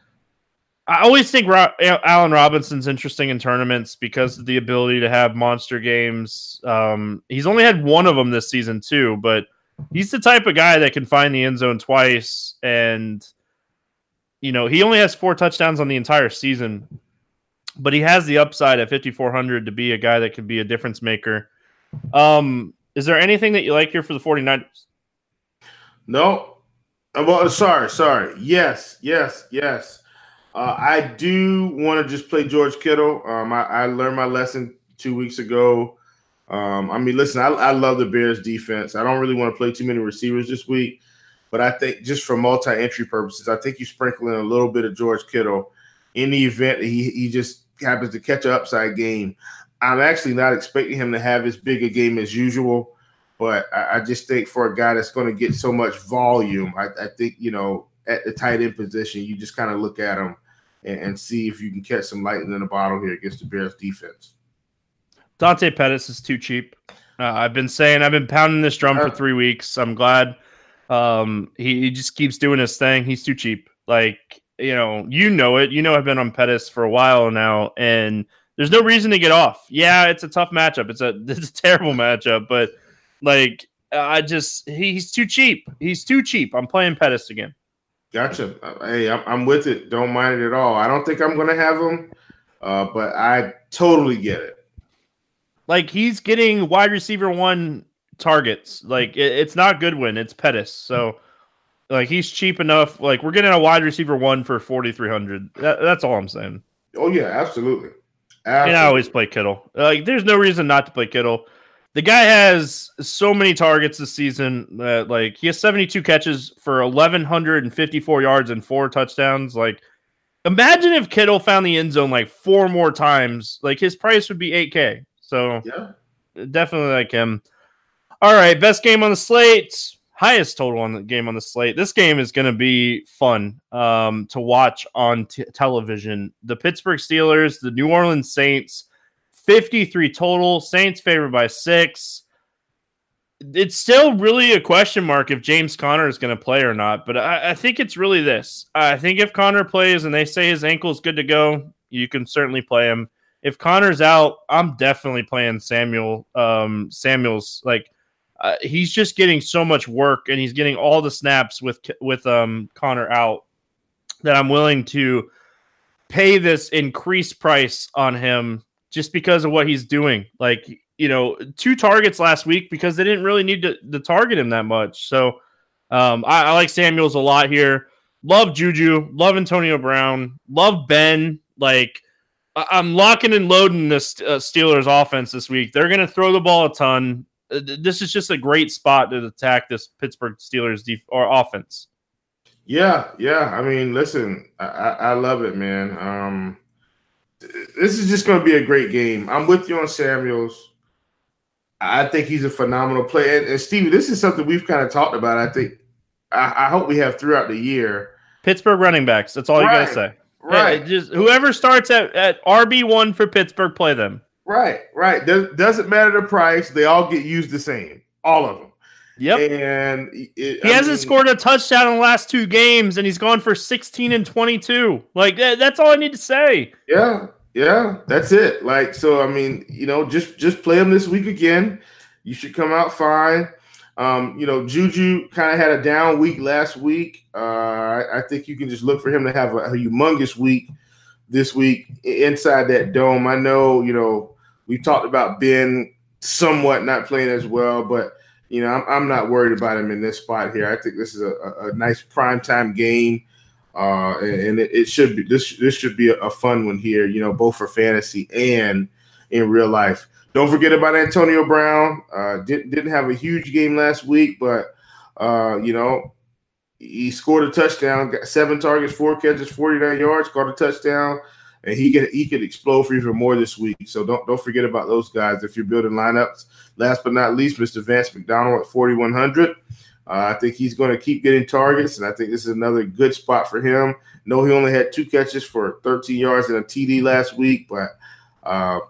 I always think Ro- Allen Robinson's interesting in tournaments because of the ability to have monster games. Um, he's only had one of them this season too, but he's the type of guy that can find the end zone twice, and you know he only has four touchdowns on the entire season, but he has the upside at 5400 to be a guy that could be a difference maker. Um, is there anything that you like here for the 49ers?
No. Uh, well, sorry, sorry. Yes, yes, yes. Uh, I do want to just play George Kittle. Um, I, I, learned my lesson two weeks ago. Um, I mean, listen, I, I, love the Bears defense. I don't really want to play too many receivers this week, but I think just for multi-entry purposes, I think you sprinkle in a little bit of George Kittle in the event he he just happens to catch an upside game. I'm actually not expecting him to have as big a game as usual, but I, I just think for a guy that's going to get so much volume, I, I think you know at the tight end position, you just kind of look at him and, and see if you can catch some lightning in the bottle here against the Bears defense.
Dante Pettis is too cheap. Uh, I've been saying I've been pounding this drum for three weeks. I'm glad um, he, he, just keeps doing his thing. He's too cheap. Like you know, you know it. You know I've been on Pettis for a while now, and there's no reason to get off. Yeah, it's a tough matchup. It's a it's a terrible matchup, but like I just he's too cheap. He's too cheap. I'm playing Pettis again.
Gotcha. Hey, I'm, with it. Don't mind it at all. I don't think I'm going to have him, uh, but I totally get it.
Like he's getting wide receiver one targets. Like it, it's not Goodwin, it's Pettis. So like he's cheap enough. Like we're getting a wide receiver one for forty three hundred. That, that's all I'm saying.
Oh yeah, absolutely.
absolutely. And I always play Kittle. Like there's no reason not to play Kittle the guy has so many targets this season that like he has 72 catches for 1154 yards and four touchdowns. Like imagine if kittle found the end zone like four more times. Like his price would be 8k so yeah. definitely like him. All right best game on the slate. Highest total on the game on the slate. This game is going to be fun um, to watch on t- television. The pittsburgh steelers the new orleans saints 53 total. Saints favored by six. It's still really a question mark if James Conner is going to play or not, but I, I, think it's really this. I think if Conner plays and they say his ankle is good to go, you can certainly play him. If Conner's out, I'm definitely playing Samuel. Um, Samuels like uh, he's just getting so much work and he's getting all the snaps with with um Conner out that I'm willing to pay this increased price on him just because of what he's doing. Like, you know, two targets last week because they didn't really need to, to target him that much. So um, I, I, like Samuels a lot here. Love Juju. Love Antonio Brown. Love Ben. Like, I, am locking and loading this uh, Steelers offense this week. They're going to throw the ball a ton. Uh, this is just a great spot to attack this Pittsburgh Steelers def- or offense.
Yeah, yeah. I mean, listen, I, I love it, man. Um, this is just going to be a great game. I'm with you on Samuels. I think he's a phenomenal player. And, and Stevie, this is something we've kind of talked about. I think I, I, hope we have throughout the year.
Pittsburgh running backs. That's all right. you got to say.
Right.
Yeah, just whoever starts at, at RB one for Pittsburgh, play them.
Right. Right. Does, doesn't matter the price. They all get used the same. All of them.
Yep.
And it,
he I hasn't mean, scored a touchdown in the last two games, and he's gone for 16 and 22. Like that's all I need to say.
Yeah. Yeah, that's it. Like so, I mean, you know, just just play him this week again. You should come out fine. Um, you know, Juju kind of had a down week last week. Uh, I, I, think you can just look for him to have a, a, humongous week this week inside that dome. I know, you know, we talked about Ben somewhat not playing as well, but you know, I'm, I'm not worried about him in this spot here. I think this is a, a, nice prime time game. Uh, and it, it, should be this. This should be a, a, fun one here. You know, both for fantasy and in real life. Don't forget about Antonio Brown. Uh, didn't didn't have a huge game last week, but uh, you know, he scored a touchdown, got seven targets, four catches, forty nine yards, caught a touchdown, and he could he could explode for even more this week. So don't don't forget about those guys if you're building lineups. Last but not least, Mr. Vance McDonald at forty one hundred. Uh, I think he's going to keep getting targets, and I think this is another good spot for him. No, he only had two catches for 13 yards and a TD last week, but uh,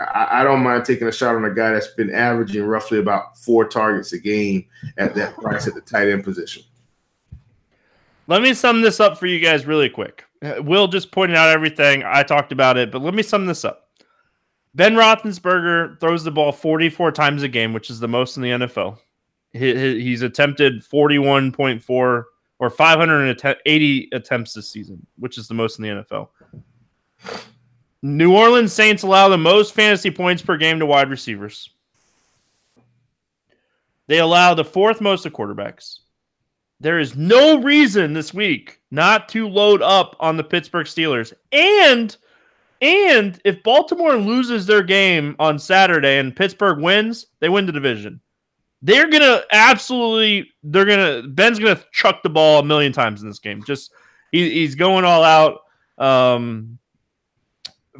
I, I, don't mind taking a shot on a guy that's been averaging roughly about four targets a game at that price at the tight end position.
Let me sum this up for you guys really quick. Uh, Will just pointed out everything. I talked about it, but let me sum this up. Ben Roethlisberger throws the ball 44 times a game, which is the most in the NFL he's attempted 41.4 or 580 attempts this season, which is the most in the NFL. New Orleans Saints allow the most fantasy points per game to wide receivers. They allow the fourth most to quarterbacks. There is no reason this week not to load up on the Pittsburgh Steelers. And and if Baltimore loses their game on Saturday and Pittsburgh wins, they win the division. They're gonna absolutely. They're gonna. Ben's gonna chuck the ball a million times in this game. Just he, he's going all out. Um,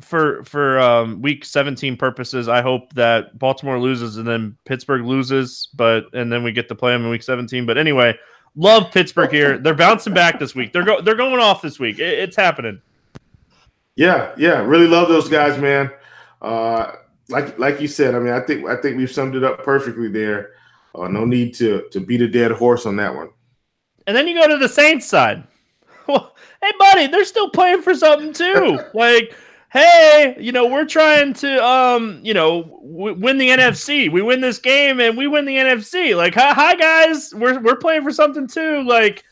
for for um, week 17 purposes, I hope that Baltimore loses and then Pittsburgh loses, but and then we get to play them in week 17. But anyway, love Pittsburgh here. They're bouncing back this week. They're go they're going off this week. It, it's happening.
Yeah, yeah, really love those guys, man. Uh, like like you said, I mean, I think I think we've summed it up perfectly there. Uh, no need to to beat a dead horse on that one.
And then you go to the Saints side. Well, hey, buddy, they're still playing for something too. like, hey, you know, we're trying to, um, you know, w- win the NFC. We win this game and we win the NFC. Like, hi, hi, guys, we're we're playing for something too. Like,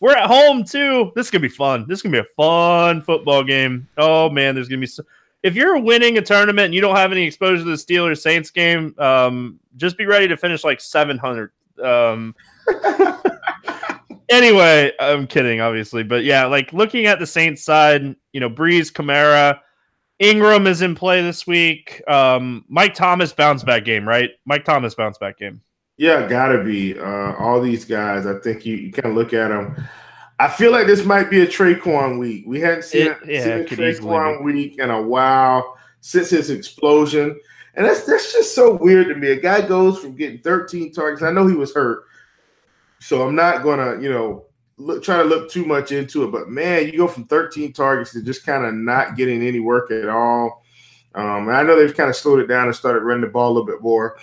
we're at home too. This is gonna be fun. This is gonna be a fun football game. Oh man, there's gonna be. So- if you're winning a tournament and you don't have any exposure to the Steelers Saints game, um, just be ready to finish like 700. Um, anyway, I'm kidding, obviously, but yeah, like looking at the Saints side, you know, Brees, Kamara, Ingram is in play this week. Um, Mike Thomas bounce back game, right? Mike Thomas bounce back game.
Yeah, gotta be. Uh, all these guys, I think you, you kind of look at them I feel like this might be a Tre'Quan week. We hadn't seen, it, yeah, seen a Tre'Quan week in a while since his explosion. And that's that's just so weird to me. A guy goes from getting 13 targets. I know he was hurt, so I'm not gonna, you know, look, try to look too much into it. But man, you go from 13 targets to just kind of not getting any work at all. Um, and I know they've kind of slowed it down and started running the ball a little bit more.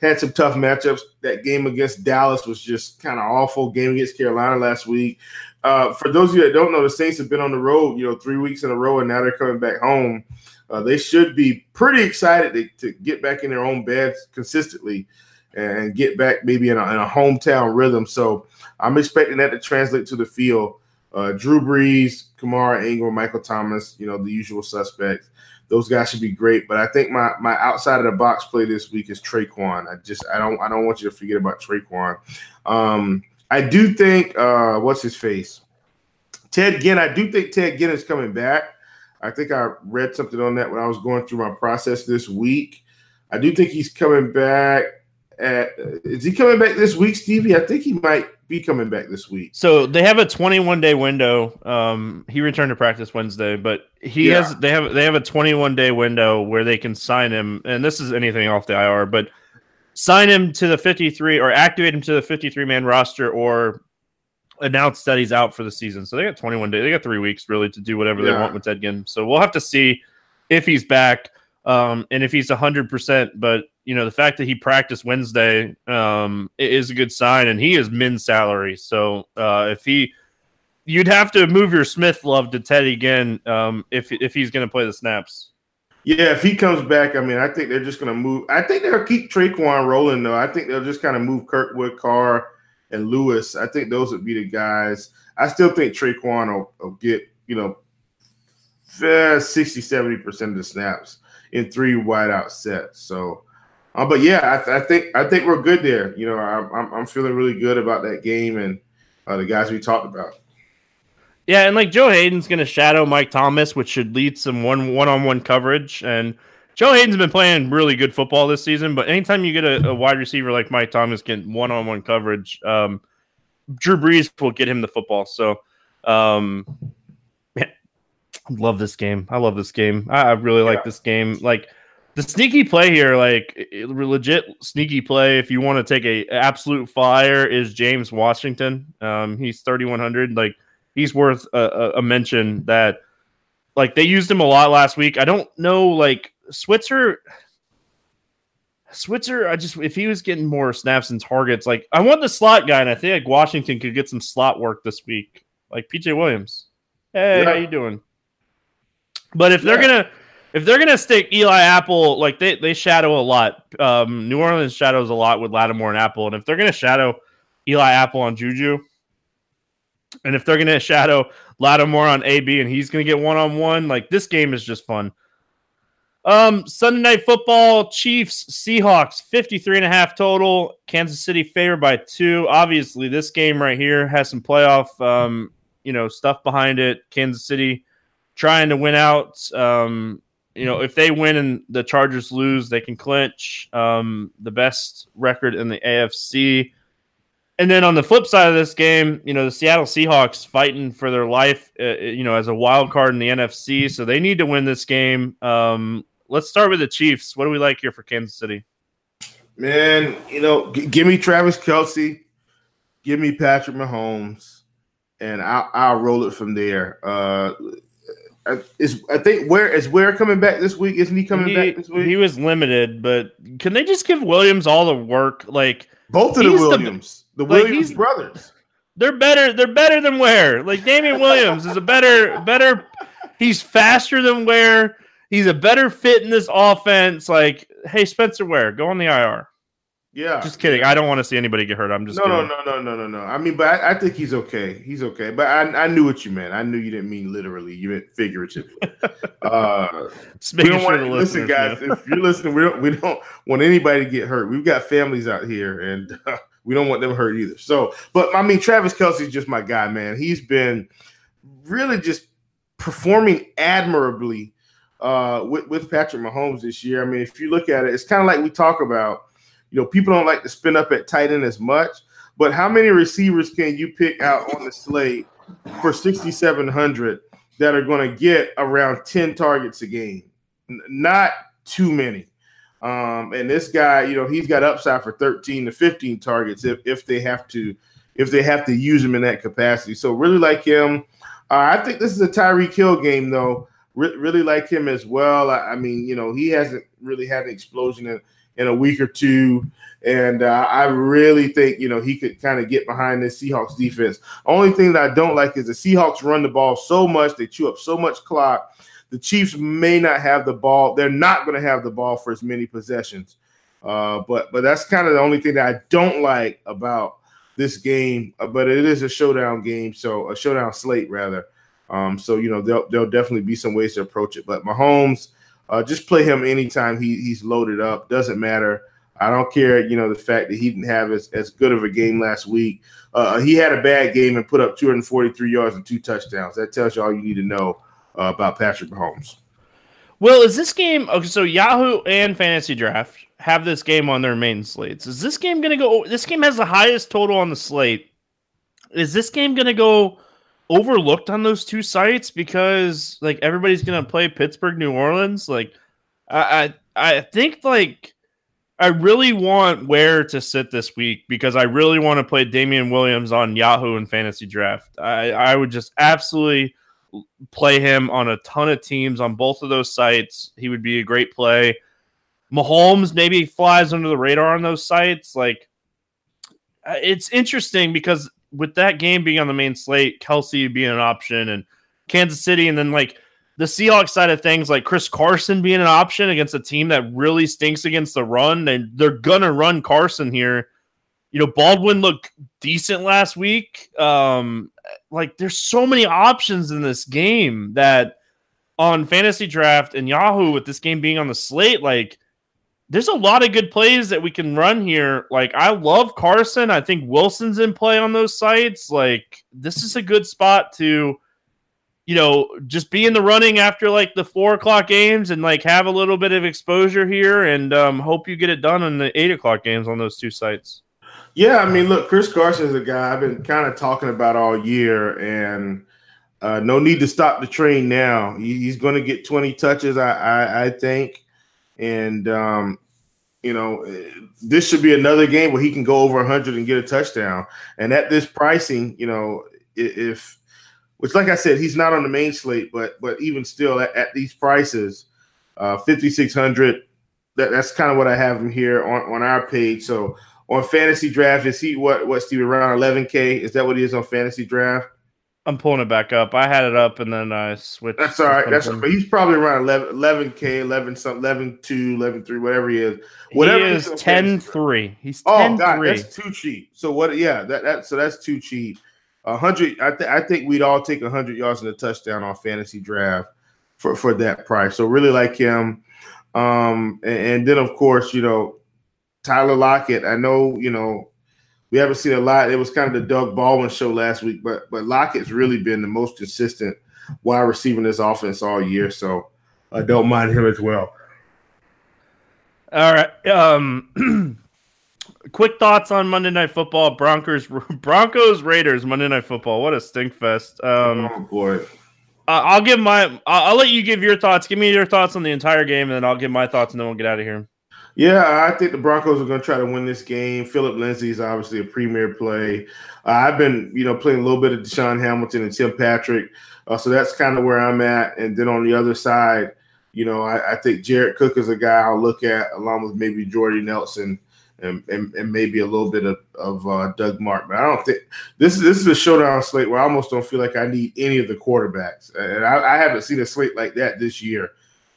Had some tough matchups. That game against Dallas was just kind of awful. Game against Carolina last week uh, for those of you that don't know, the Saints have been on the road, you know, three weeks in a row, and now they're coming back home. Uh, they should be pretty excited to, to, get back in their own beds consistently and get back maybe in a, in a, hometown rhythm. So I'm expecting that to translate to the field. Uh, Drew Brees, Kamara, Ingram, Michael Thomas, you know, the usual suspects. Those guys should be great. But I think my my outside of the box play this week is Tre'Quan. I just I don't I don't want you to forget about Tre'Quan. Um, I do think uh, what's his face? Ted Ginn. I do think Ted Ginn is coming back. I think I read something on that when I was going through my process this week. I do think he's coming back. At, is he coming back this week, Stevie? I think he might be coming back this week.
So they have a 21 day window. Um, he returned to practice Wednesday, but he yeah. has they have they have a 21 day window where they can sign him, and this is anything off the IR, but sign him to the 53 or activate him to the 53 man roster or announce that he's out for the season. So they got 21 days. They got three weeks really to do whatever yeah. they want with Ted So we'll have to see if he's back um, and if he's 100%. But, you know, the fact that he practiced Wednesday um, is a good sign, and he is min salary. So uh, if he, you'd have to move your Smith love to Teddy again um, if, if he's going to play the snaps.
Yeah, if he comes back, I mean, I think they're just going to move. I think they'll keep Tre'Quan rolling, though. I think they'll just kind of move Kirkwood, Carr, and Lewis. I think those would be the guys. I still think Tre'Quan will, will get, you know, 60, 70% of the snaps in three wideout sets. So, uh, but yeah, I, th- I, think I think we're good there. You know, I, I'm I'm feeling really good about that game and uh, the guys we talked about.
Yeah, and like Joe Haden's going to shadow Mike Thomas, which should lead some one one on one coverage. And Joe Haden's been playing really good football this season, but anytime you get a, a wide receiver like Mike Thomas getting one on one coverage, um, Drew Brees will get him the football. So, um, love this game. I love this game. I, I really yeah. like this game. Like the sneaky play here, like legit sneaky play. If you want to take a absolute fire, is James Washington. Um, he's thirty one hundred. Like he's worth a, a, mention. That like they used him a lot last week. I don't know. Like Switzer. Switzer, I just if he was getting more snaps and targets, like I want the slot guy, and I think like Washington could get some slot work this week, like PJ Williams. Hey, yeah. how you doing? But if they're gonna if they're gonna stick Eli Apple, like they they shadow a lot. Um, New Orleans shadows a lot with Lattimore and Apple, and if they're gonna shadow Eli Apple on Juju, and if they're gonna shadow Lattimore on AB, and he's gonna get one on one, like this game is just fun. Um, Sunday night football, Chiefs, Seahawks, 53 and a half total. Kansas City favored by two. Obviously, this game right here has some playoff um, you know, stuff behind it. Kansas City trying to win out. Um, you know, if they win and the Chargers lose, they can clinch um, the best record in the AFC. And then on the flip side of this game, you know, the Seattle Seahawks fighting for their life, uh, uh you know, as a wild card in the NFC. So they need to win this game. Um, let's start with the Chiefs. What do we like here for Kansas City?
Man, you know, g- give me Travis Kelce, give me Patrick Mahomes, and I'll, I'll roll it from there. Uh, Uh, is I think where is where coming back this week? Isn't he coming he, back this week?
He was limited, but can they just give Williams all the work? Like
both of the Williams, the, the Williams brothers.
They're better. They're better than Ware. Like Damien Williams is a better, better. He's faster than Ware. He's a better fit in this offense. Like, hey, Spencer Ware, go on the IR.
Yeah,
just kidding. I don't want to see anybody get hurt. I'm just
no,
kidding.
no, no, no, no, no, no. I mean, but I, I, think he's okay. He's okay. But I, I knew what you meant. I knew you didn't mean literally. You meant figuratively. uh, we don't sure want, listen, guys. if you're listening, we don't we don't want anybody to get hurt. We've got families out here, and uh, we don't want them hurt either. So, but I mean, Travis Kelce's just my guy, man. He's been really just performing admirably uh, with with Patrick Mahomes this year. I mean, if you look at it, it's kind of like we talk about you know, people don't like to spin up at tight end as much, but how many receivers can you pick out on the slate for 6,700 that are going to get around 10 targets a game? Not too many. Um, and this guy, you know, he's got upside for 13 to 15 targets if, if they have to if they have to use him in that capacity. So really like him. Uh, I think this is a Tyreek Hill game though. Re- really like him as well. I, I, mean, you know, he hasn't really had an explosion in, in a week or two. And uh, I really think, you know, he could kind of get behind this Seahawks defense. Only thing that I don't like is the Seahawks run the ball so much, they chew up so much clock. The Chiefs may not have the ball. They're not going to have the ball for as many possessions. Uh, but but that's kind of the only thing that I don't like about this game. Uh, but it is a showdown game, so a showdown slate rather. Um, so you know there'll, there'll definitely be some ways to approach it. But Mahomes, uh, just play him anytime he, he's loaded up. Doesn't matter. I don't care, you know, the fact that he didn't have as, as good of a game last week. Uh, he had a bad game and put up 243 yards and two touchdowns. That tells you all you need to know uh, about Patrick Mahomes.
Well, is this game okay? So Yahoo and Fantasy Draft have this game on their main slates. Is this game going to go? This game has the highest total on the slate. Is this game going to go overlooked on those two sites because like everybody's to play Pittsburgh, New Orleans? Like, I, I I think like I really want Ware to sit this week because I really want to play Damien Williams on Yahoo and Fantasy Draft. I I would just absolutely play him on a ton of teams on both of those sites. He would be a great play. Mahomes maybe flies under the radar on those sites. Like uh, it's interesting because with that game being on the main slate, Kelce being an option and Kansas City, and then like the Seahawks side of things, like Chris Carson being an option against a team that really stinks against the run, and they're gonna run Carson here. You know, Baldwin looked decent last week. Um, like there's so many options in this game that on fantasy draft and Yahoo with this game being on the slate, like there's a lot of good plays that we can run here. Like I love Carson. I think Wilson's in play on those sites. Like this is a good spot to, you know, just be in the running after like the four o'clock games and like have a little bit of exposure here and um, hope you get it done in the eight o'clock games on those two sites.
Yeah, I mean, look, Chris Carson is a guy I've been kind of talking about all year, and uh, no need to stop the train now. He's going to get 20 touches, I, I, I think, and um, you know, this should be another game where he can go over 100 and get a touchdown. And at this pricing, you know, if which, like I said, he's not on the main slate, but but even still, at, at these prices, uh, 5600. That, that's kind of what I have him here on, on our page. So on fantasy draft, is he what what Steve around 11k? Is that what he is on fantasy draft?
I'm pulling it back up. I had it up and then I switched.
That's all right. That's but he's probably around 11 k 11 something, 11 2, 11 3, whatever he is. Whatever
he is 10 3. He's
10 oh god, 3. that's too cheap. So what? Yeah, that that so that's too cheap. A hundred. I, th- I think we'd all take a hundred yards and a touchdown on fantasy draft for for that price. So really like him. Um, and, and then of course, you know, Tyler Lockett. I know, you know, we haven't seen a lot. It was kind of the Doug Baldwin show last week, but but Lockett's really been the most consistent while receiving this offense all year. So I don't mind him as well.
All right. Um quick thoughts on Monday Night Football. Broncos Broncos Raiders Monday Night Football. What a stink fest. Um
oh boy.
I'll give my I'll, I'll let you give your thoughts. Give me your thoughts on the entire game and then I'll give my thoughts and then we'll get out of here.
Yeah, I think the Broncos are going to try to win this game. Philip Lindsay is obviously a premier play. Uh, I've been, you know, playing a little bit of DaeSean Hamilton and Tim Patrick, uh, so that's kind of where I'm at. And then on the other side, you know, I, I, think Jared Cook is a guy I'll look at along with maybe Jordy Nelson and, and, and maybe a little bit of, of uh, Doug Martin. I don't think this is this is a showdown slate where I almost don't feel like I need any of the quarterbacks, and I, I haven't seen a slate like that this year.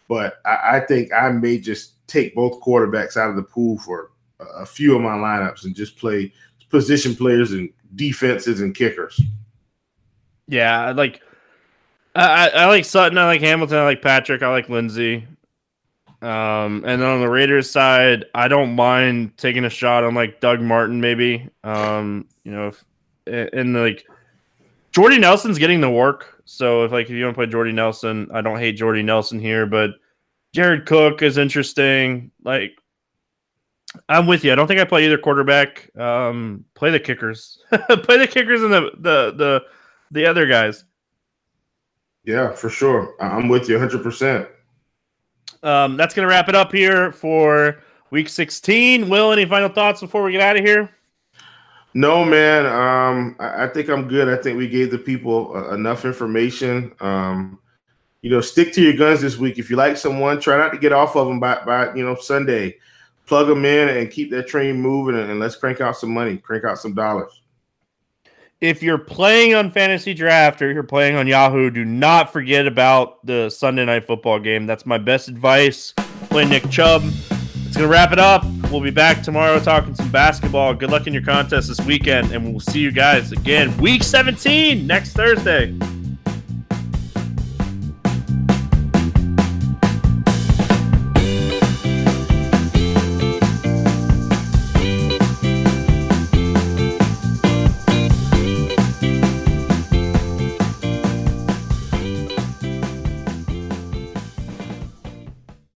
But I, I think I may just take both quarterbacks out of the pool for a few of my lineups and just play position players and defenses and kickers.
Yeah, like I, I like Sutton, I like Hamilton, I like Patrick, I like Lindsay. Um, and then on the Raiders side, I don't mind taking a shot on like Doug Martin, maybe. Um, you know, if, and like Jordy Nelson's getting the work. So if like if you want to play Jordy Nelson, I don't hate Jordy Nelson here, but Jared Cook is interesting. Like, I'm with you. I don't think I play either quarterback. Um, play the kickers. play the kickers and the the the the other guys.
Yeah, for sure. I'm with you 100. percent
Um, that's gonna wrap it up here for week 16. Will, any final thoughts before we get out of here?
No, man. Um, I, I think I'm good. I think we gave the people uh, enough information. Um, you know, stick to your guns this week. If you like someone, try not to get off of them by, by you know Sunday. Plug them in and keep that train moving, and, let's crank out some money, crank out some dollars.
If you're playing on fantasy draft or you're playing on Yahoo, do not forget about the Sunday night football game. That's my best advice. Play Nick Chubb. It's gonna wrap it up. We'll be back tomorrow talking some basketball. Good luck in your contest this weekend, and we'll see you guys again week 17 next Thursday.